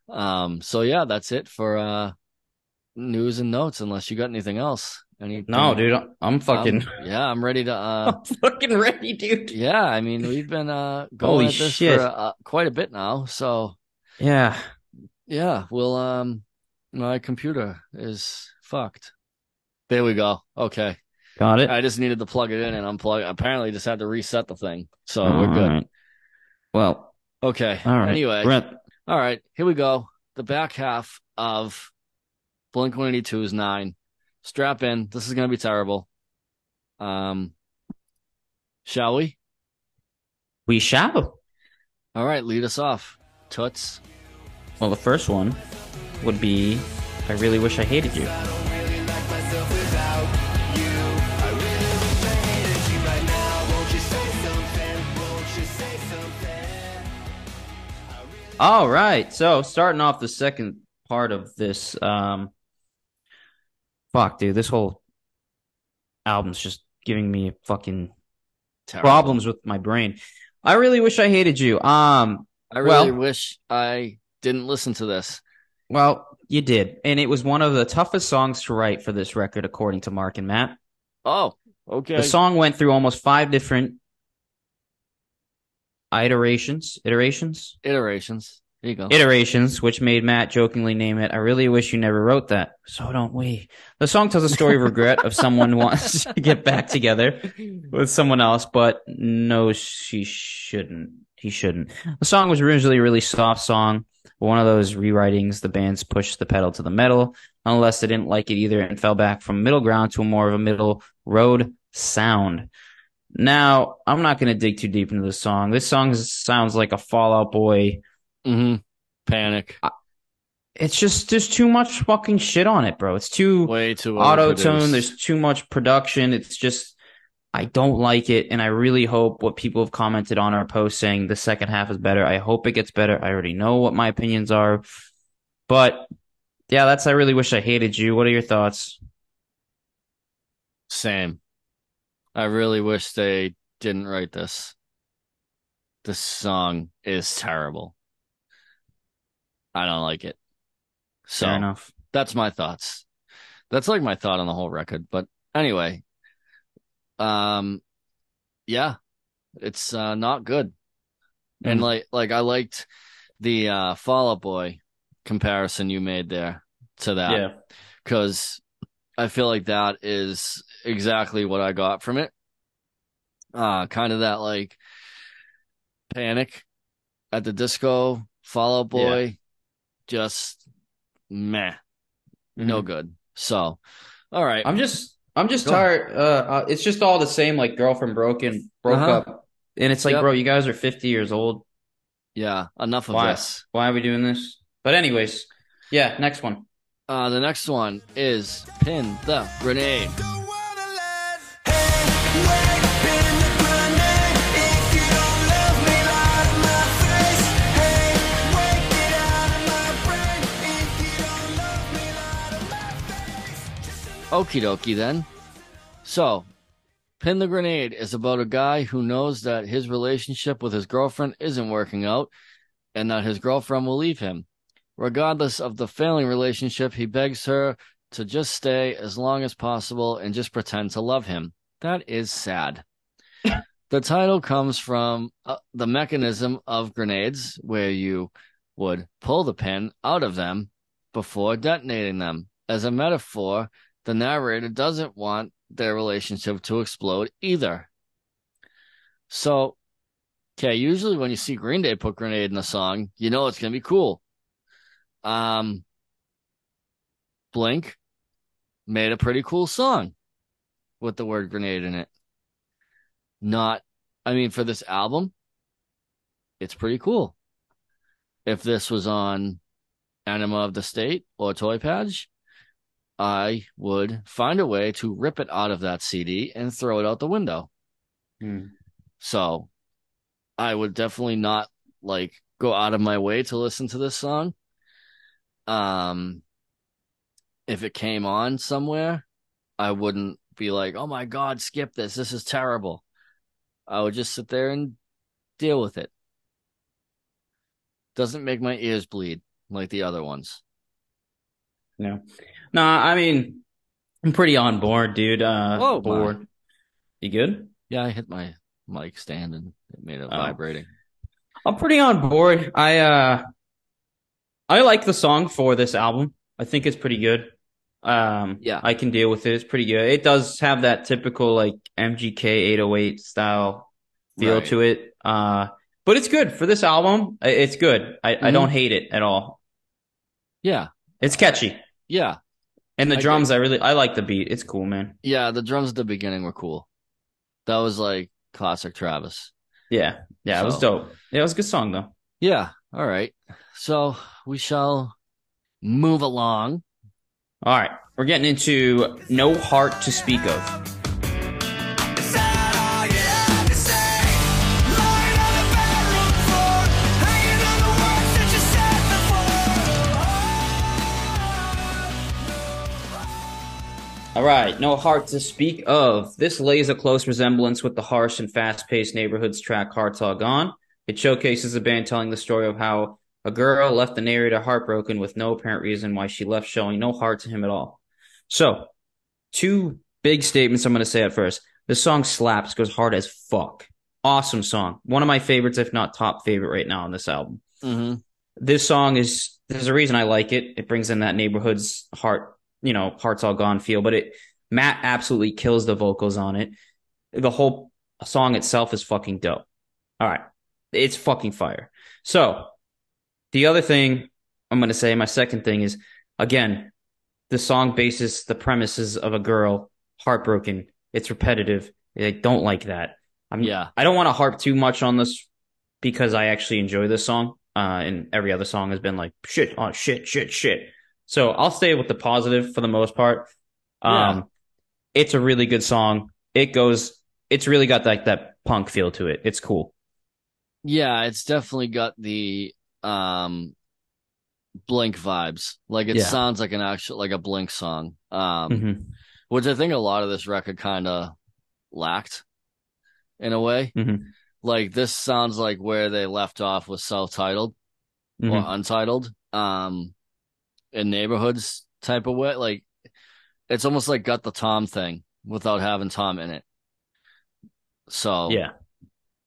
Um, so yeah, that's it for uh news and notes. Unless you got anything else. Any? no dude I'm- fucking I'm- yeah, I'm ready to. uh I'm fucking ready dude Yeah, I mean, we've been uh going Holy at this shit. for uh, quite a bit now. So yeah yeah, we'll um, my computer is fucked. There we go. Okay, got it I just needed to plug it in and unplug. Apparently, just had to reset the thing. So All we're good. right. Well, Okay. all right. Anyway, all right. Here we go. The back half of Blink One Eighty Two is nine. Strap in. This is gonna be terrible. Um, shall we? We shall. All right, lead us off. Toots. Well, the first one would be I really wish I hated you. All right. So, starting off the second part of this um fuck, dude, this whole album's just giving me fucking Terrible. problems with my brain. I really wish I hated you. Um I really well- wish I didn't listen to this. well, you did. And it was one of the toughest songs to write for this record according to Mark and Matt. Oh, okay. The song went through almost five different iterations, iterations, Iterations. You go. iterations, which made Matt jokingly name it. I really wish you never wrote that. So don't we? The song tells a story of regret of someone wants to get back together with someone else, but no, she shouldn't. He shouldn't. The song was originally a really soft song, one of those rewritings the bands pushed the pedal to the metal, unless they didn't like it either and fell back from middle ground to more of a middle road sound. Now, I'm not going to dig too deep into this song. This song sounds like a Fall Out Boy. Hmm Panic. It's just there's too much fucking shit on it, bro. It's too Way too auto tune. There's too much production. It's just I don't like it, and I really hope what people have commented on our post saying the second half is better. I hope it gets better. I already know what my opinions are, but yeah, that's I really wish I hated you. What are your thoughts? Same. I really wish they didn't write this. This song is terrible. I don't like it. So Fair enough. that's my thoughts. That's like my thought on the whole record. But anyway, um, yeah, it's uh, not good. And Mm. like, like I liked the uh, Fall Out Boy comparison you made there to that Yeah. because I feel like that is exactly what I got from it. Uh, kind of that like panic at the disco, Fall Out Boy, just meh, no good. So, all right, Mm-hmm. I'm just I'm just Go. tired. Uh, uh, it's just all the same. Like girlfriend broken, broke Uh-huh. up, and it's like, Yep. bro, you guys are 50 years old. yeah, enough of Why? this. Why are we doing this? But anyways, yeah. Next one. Uh, the next one is Pin the Grenade. Okie dokie then. So, Pin the Grenade is about a guy who knows that his relationship with his girlfriend isn't working out and that his girlfriend will leave him. Regardless of the failing relationship, he begs her to just stay as long as possible and just pretend to love him. That is sad. the title comes from uh, the mechanism of grenades, where you would pull the pin out of them before detonating them. As a metaphor, the narrator doesn't want their relationship to explode either. So, okay, usually when you see Green Day put grenade in a song, you know it's gonna be cool. Um, Blink made a pretty cool song with the word grenade in it. Not, I mean, for this album, it's pretty cool. If this was on Enema of the State or Toy Patch, I would find a way to rip it out of that CD and throw it out the window. So I would definitely not like go out of my way to listen to this song. Um, if it came on somewhere, I wouldn't be like, "Oh my God, skip this. This is terrible." I would just sit there and deal with it. Doesn't make my ears bleed like the other ones. No, no. I mean, I'm pretty on board, dude. Uh, Oh, my. bored. You good? Yeah, I hit my mic stand and it made it Oh. vibrating. I'm pretty on board. I uh I like the song for this album. I think it's pretty good. Um Yeah. I can deal with it. It's pretty good. It does have that typical like MGK 808 style feel Right. to it. Uh but it's good for this album. It's good. I, I Mhm. don't hate it at all. Yeah, It's catchy. yeah, And the I drums, I really I like the beat. It's cool, man. yeah. The drums at the beginning were cool. That was like classic Travis. Yeah, yeah, it was dope. Yeah, it was a good song though. Yeah. All right. So we shall move along. All right, we're getting into No Heart to Speak of. All right, No Heart to Speak of. This lays a close resemblance with the harsh and fast paced neighborhoods track Hearts All Gone. It showcases a band telling the story of how a girl left the narrator heartbroken with no apparent reason why she left, showing no heart to him at all. So, two big statements I'm going to say at first. This song slaps, goes hard as fuck. Awesome song. One of my favorites, if not top favorite right now on this album. Mm-hmm. This song is, there's a reason I like it. It brings in that neighborhood's heart, you know, hearts all gone feel, but it, Matt absolutely kills the vocals on it. The whole song itself is fucking dope. All right. It's fucking fire. So, the other thing I'm going to say, my second thing is, again, the song bases the premises of a girl heartbroken. It's repetitive. I don't like that. I'm, Yeah. I don't want to harp too much on this because I actually enjoy this song. Uh, and every other song has been like shit, oh shit, shit, shit. So I'll stay with the positive for the most part. Um, Yeah. it's a really good song. It goes, it's really got like that punk feel to it. It's cool. Yeah, it's definitely got the um Blink vibes. Like it Yeah. sounds like an actual like a Blink song. Um Mhm. which I think a lot of this record kind of lacked in a way. Mhm. Like this sounds like where they left off with self-titled or Mhm. untitled um in neighborhoods type of way. Like it's almost like got the Tom thing without having Tom in it. So Yeah.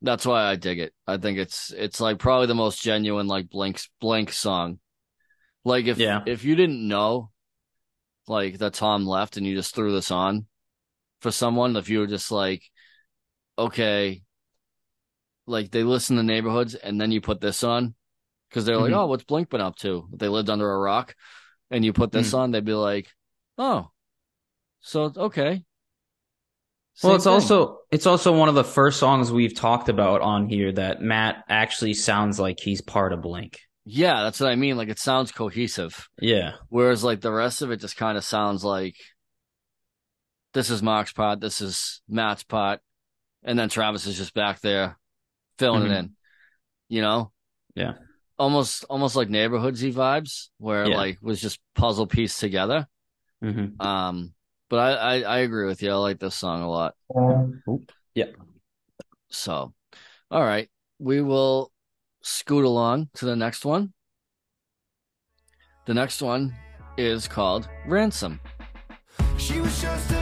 that's why I dig it. I think it's it's like probably the most genuine like Blink Blink song. Like if Yeah. if you didn't know like that Tom left and you just threw this on for someone, if you were just like, okay, like they listen to neighborhoods and then you put this on because they're like, Mhm. oh, what's Blink been up to? They lived under a rock, and you put this Mm. on, they'd be like, oh, so okay. Well, it's thing. also it's also one of the first songs we've talked about on here that Matt actually sounds like he's part of Blink. yeah, that's what I mean. Like it sounds cohesive. Yeah. Whereas like the rest of it just kind of sounds like this is Mark's part, this is Matt's part, and then Travis is just back there filling Mhm. it in. You know? Yeah. Almost almost like neighborhoodsy vibes where Yeah. like was just puzzle piece together. hmm Um but I, I I agree with you. I like this song a lot. Yeah. So all right. We will scoot along to the next one. The next one is called Ransom. She was just a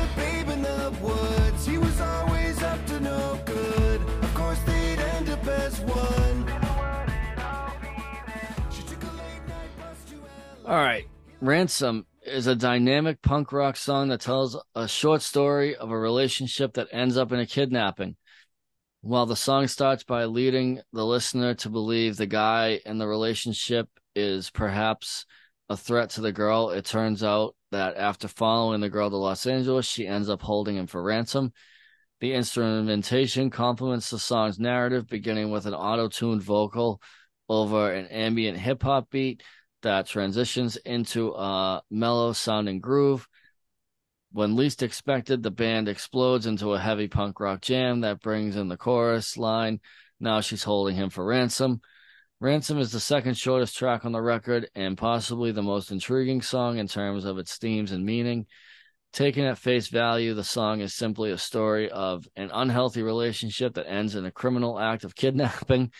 All right. Ransom is a dynamic punk rock song that tells a short story of a relationship that ends up in a kidnapping. While the song starts by leading the listener to believe the guy in the relationship is perhaps a threat to the girl, it turns out that after following the girl to Los Angeles, she ends up holding him for ransom. The instrumentation complements the song's narrative, beginning with an auto tuned vocal over an ambient hip hop beat that transitions into a mellow sounding groove. When least expected, the band explodes into a heavy punk rock jam that brings in the chorus line. Now she's holding him for ransom. Ransom is the second shortest track on the record and possibly the most intriguing song in terms of its themes and meaning. Taken at face value, the song is simply a story of an unhealthy relationship that ends in a criminal act of kidnapping.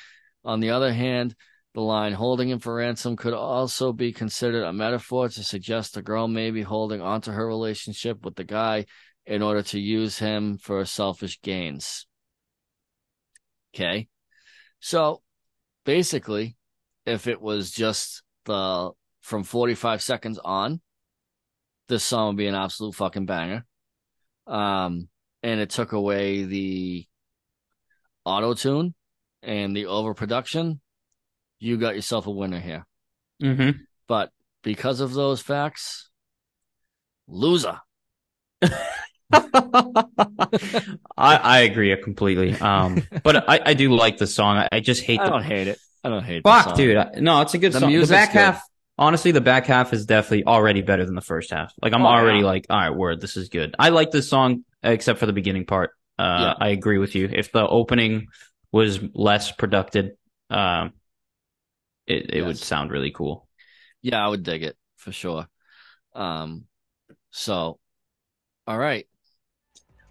On the other hand, the line holding him for ransom could also be considered a metaphor to suggest the girl may be holding onto her relationship with the guy in order to use him for selfish gains. Okay. So basically, if it was just the from 45 seconds on, this song would be an absolute fucking banger. Um, and it took away the auto tune and the overproduction. You got yourself a winner here. hmm But because of those facts, loser. I I agree completely. Um, but I I do like the song. I, I just hate I the don't hate it. I don't hate the fuck, dude. I- No, it's a good The song. The back good. half, honestly, the back half is definitely already better than the first half. Like I'm Oh, already yeah. like, all right, word, this is good. I like this song except for the beginning part. Uh, Yeah. I agree with you. If the opening was less productive, um, it it would sound really cool. Yeah, I would dig it for sure. Um, so, all right.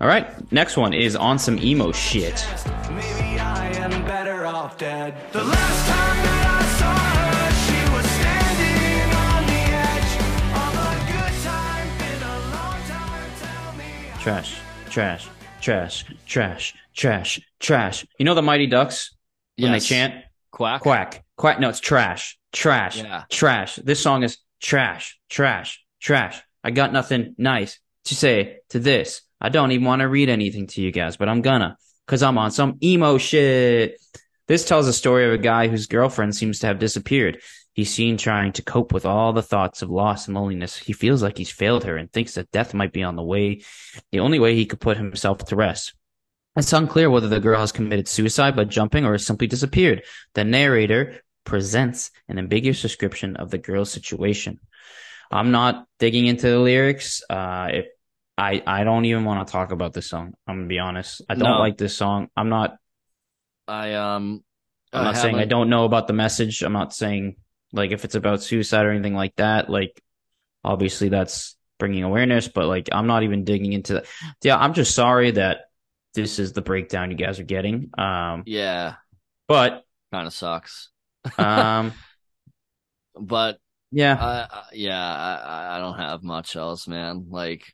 All right, next one is on some emo shit. Maybe I am better off dead. The last time that I saw her, she was standing on the edge of a good time. Been a long time. Tell me. Trash, trash, trash, trash, trash, trash. You know the Mighty Ducks when Yes. they chant Quack. quack, quack. No, it's trash, trash, Yeah. trash. This song is trash, trash, trash. I got nothing nice to say to this. I don't even want to read anything to you guys, but I'm gonna, cause I'm on some emo shit. This tells a story of a guy whose girlfriend seems to have disappeared. He's seen trying to cope with all the thoughts of loss and loneliness. He feels like he's failed her and thinks that death might be on the way, the only way he could put himself to rest. It's unclear whether the girl has committed suicide by jumping or has simply disappeared. The narrator presents an ambiguous description of the girl's situation. I'm not digging into the lyrics. Uh, if I, I don't even want to talk about this song. I'm gonna be honest. I don't No. like this song. I'm not. I um. I'm not saying I don't know about the message. I'm not saying like if it's about suicide or anything like that. Like obviously that's bringing awareness, but like I'm not even digging into that. Yeah, I'm just sorry that this is the breakdown you guys are getting. Um, Yeah, but kind of sucks. Um, But yeah. I, I yeah, I, I don't have much else, man. Like,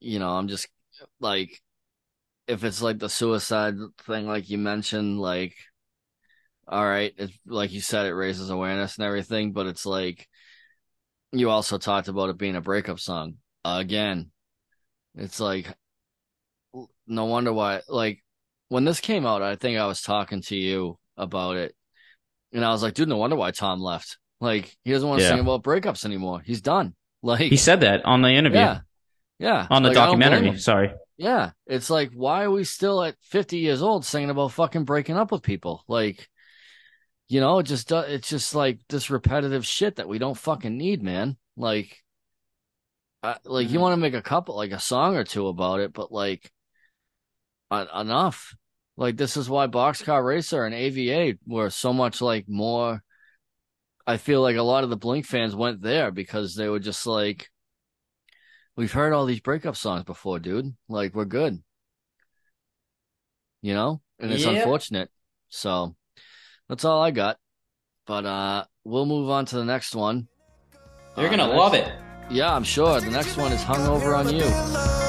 you know, I'm just like, if it's like the suicide thing, like you mentioned, like, all right, it's like you said, it raises awareness and everything, but it's like, you also talked about it being a breakup song again. It's like, no wonder why, like, when this came out, I think I was talking to you about it, and I was like, dude, no wonder why Tom left. Like, he doesn't want to Yeah. sing about breakups anymore. He's done. Like, He said that on the interview, yeah, yeah, on the Like, I documentary. Sorry. Yeah, it's like, why are we still at 50 years old singing about fucking breaking up with people? Like, you know, it just does, it's just like this repetitive shit that we don't fucking need, man. Like, uh, like you Mhm. want to make a couple, like a song or two about it, but like, uh, enough. Like, this is why Boxcar Racer and AVA were so much like more. I feel like a lot of the Blink fans went there because they were just like, we've heard all these breakup songs before, dude. Like, we're good. You know? And it's Yeah. unfortunate. So that's all I got. But uh we'll move on to the next one. You're Uh, gonna the love it. Yeah, I'm sure. The next one is Hungover on You.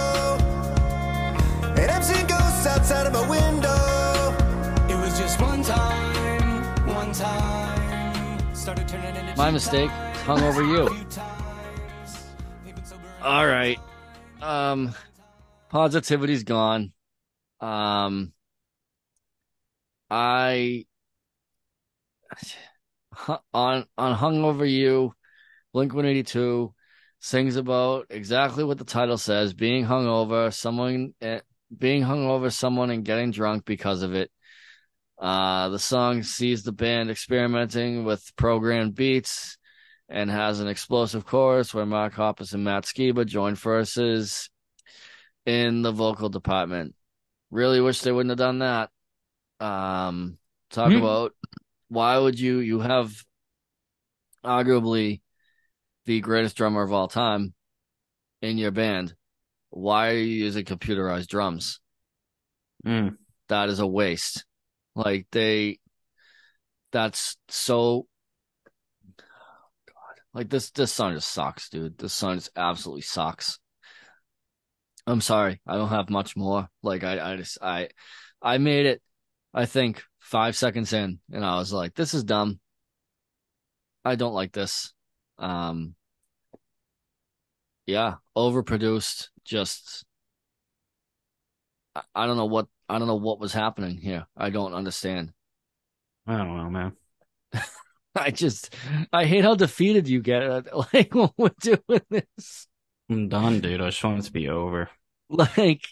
My mistake. Hung over You. All right. Um positivity's gone. Um I on on Hungover You, Blink 182 sings about exactly what the title says, being hungover, someone eh, being hungover, someone and getting drunk because of it. Uh the song sees the band experimenting with programmed beats and has an explosive chorus where Mark Hoppus and Matt Skiba join forces in the vocal department. Really wish they wouldn't have done that. Um, talk Hmm. about why would you you have arguably the greatest drummer of all time in your band. Why are you using computerized drums? Mm. That is a waste. Like they that's so God. Like this this song just sucks, dude. This song just absolutely sucks. I'm sorry. I don't have much more. Like I I just I I made it I think 5 seconds in and I was like this is dumb. I don't like this. Um yeah, overproduced just I, I don't know what I don't know what was happening here. I don't understand. I don't know, man. I just I hate how defeated you get like when we're doing this. I'm done, dude. I just want it to be over. like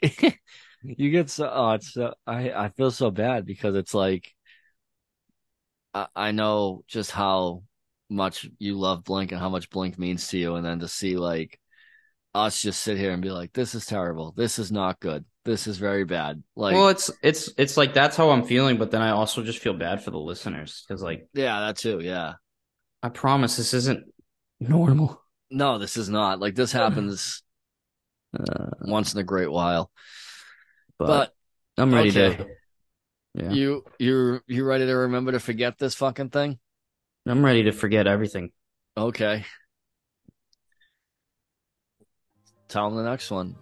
you get so oh it's so I I feel so bad because it's like I, I know just how much you love Blink and how much Blink means to you and then to see like us just sit here and be like this is terrible this is not good this is very bad like well, it's it's it's like that's how I'm feeling, but then I also just feel bad for the listeners because, like, yeah that too yeah I promise this isn't normal. no this is not like this happens Uh, once in a great while but, but I'm ready okay. to. Yeah, you you you ready to remember to forget this fucking thing I'm ready to forget everything. Okay. Tell them the next one.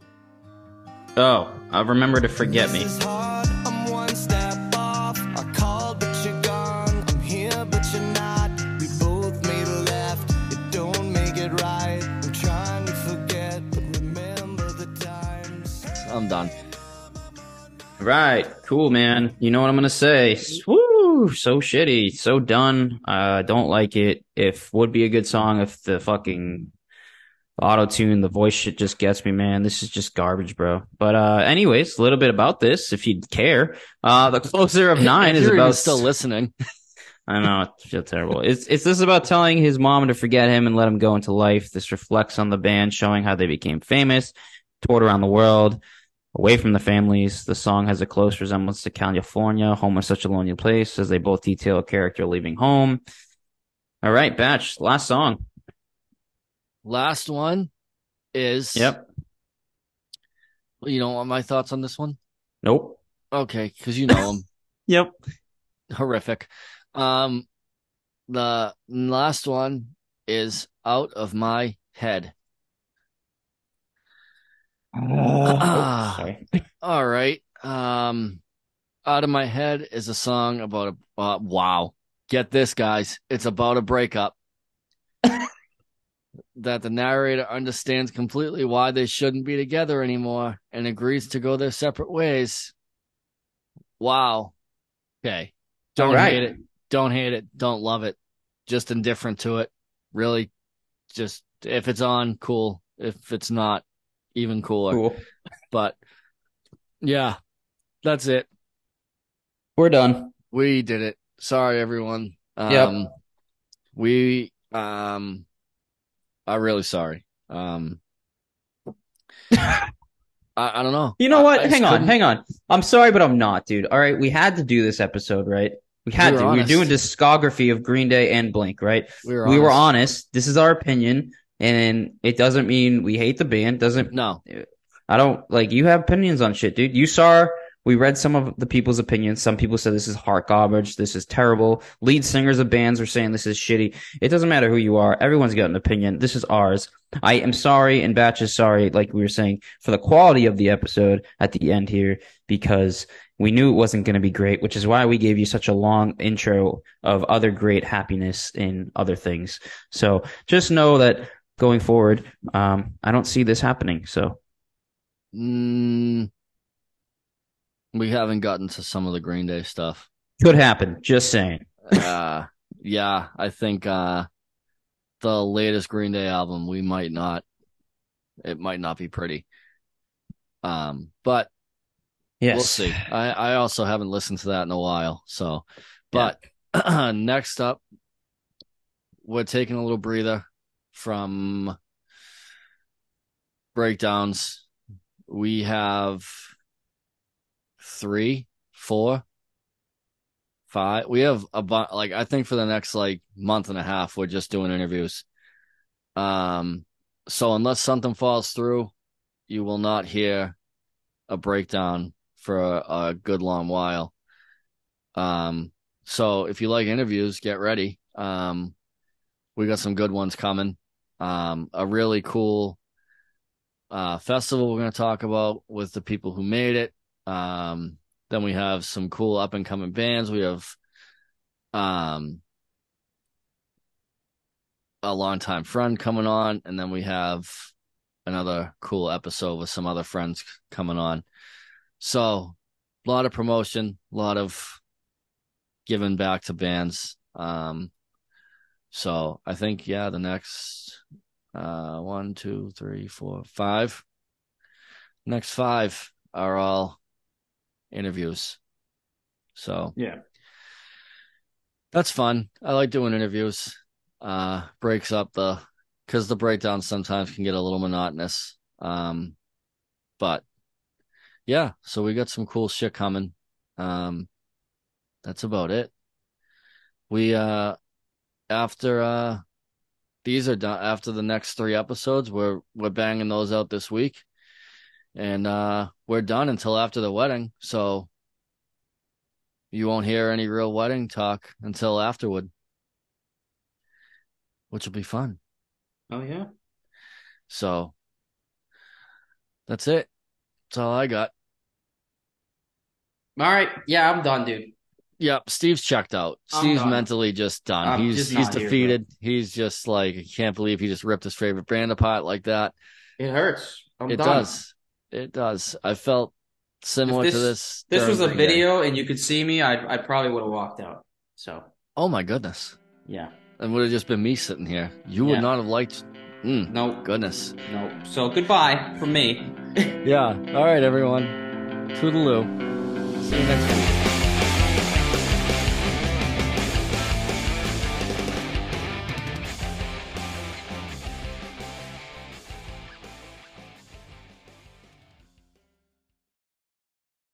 Oh, I remember to forget me. This is hard, I'm one step off. I called, but you're gone. I'm here, but you're not. We both made a left. It don't make it right. I'm trying to forget, but remember the times. I'm done. Right, cool, man. You know what I'm gonna say? Woo, so shitty, so done. Uh, don't like it. If would be a good song if the fucking auto tune, the voice shit just gets me, man. This is just garbage, bro. But uh, anyways, a little bit about this, if you'd care. Uh, the closer of nine is about still listening. I know I feel terrible. It's it's this about telling his mom to forget him and let him go into life. This reflects on the band, showing how they became famous, toured around the world, away from the families. The song has a close resemblance to California, home is such a lonely place, as they both detail a character leaving home. All right, Batch, last song. Last one is. Yep. You don't want my thoughts on this one? Nope. Okay, because you know them. Yep. Horrific. Um, the last one is out of my head. Oh, sorry. All right. Um, out of my head is a song about a uh, wow. Get this, guys. It's about a breakup. that the narrator understands completely why they shouldn't be together anymore and agrees to go their separate ways. Wow. Okay. Don't right. hate it. Don't hate it. Don't love it. Just indifferent to it. Really, just if it's on, cool. If it's not, even cooler. Cool. But yeah, that's it. We're done. We did it. Sorry, everyone. Um, Yep. We, um, I'm really sorry. Um, I, I don't know. You know what? I hang on, couldn't- hang on. I'm sorry, but I'm not, dude. All right, we had to do this episode, right? We had We to. We were doing discography of Green Day and Blink, right? We were, we were honest. honest. This is our opinion, and it doesn't mean we hate the band. Doesn't No, I don't like you have opinions on shit, dude. You saw we read some of the people's opinions. Some people said this is heart garbage. This is terrible. Lead singers of bands are saying this is shitty. It doesn't matter who you are. Everyone's got an opinion. This is ours. I am sorry, and Batch is sorry, like we were saying, for the quality of the episode at the end here, because we knew it wasn't going to be great, which is why we gave you such a long intro of other great happiness in other things. So just know that going forward, um, I don't see this happening. So mm, we haven't gotten to some of the Green Day stuff. could happen. Just saying. uh, yeah, I think uh, the latest Green Day album, we might not, it might not be pretty. Um, but Yes. We'll see. I, I also haven't listened to that in a while. So, but next up, we're taking a little breather from breakdowns. We have three, four, five. We have a bunch. Like I think for the next like month and a half, we're just doing interviews. Um, so unless something falls through, you will not hear a breakdown for a, a good long while. Um, so if you like interviews, get ready. Um, we got some good ones coming. Um, a really cool uh festival we're going to talk about with the people who made it. Um, then we have some cool up and coming bands. We have um a longtime friend coming on, and then we have another cool episode with some other friends coming on. So, a lot of promotion, a lot of giving back to bands. Um, so I think yeah, the next uh one, two, three, four, five. next five are all interviews. So Yeah. that's fun. I like doing interviews. Uh, breaks up the because the breakdowns sometimes can get a little monotonous. Um, but yeah, so we got some cool shit coming. Um, that's about it. We uh after uh these are done after the next three episodes, we're we're banging those out this week. And uh we're done until after the wedding. So you won't hear any real wedding talk until afterward. Which will be fun. Oh yeah. So that's it. That's all I got. All right. Yeah, I'm done, dude. Yep, Steve's checked out. I'm Steve's done. mentally just done. I'm he's just he's not here, defeated. he's just like I can't believe he just ripped his favorite band apart like that. It hurts. I'm it done. does. It does. I felt similar If to this- this. This was a during the game. video, and you could see me. I I probably would have walked out. So Oh my goodness. yeah. It would have just been me sitting here. You Yeah. would not have liked. Mm, No. goodness. No. So goodbye from me. Yeah. All right, everyone. Toodaloo. See you next week.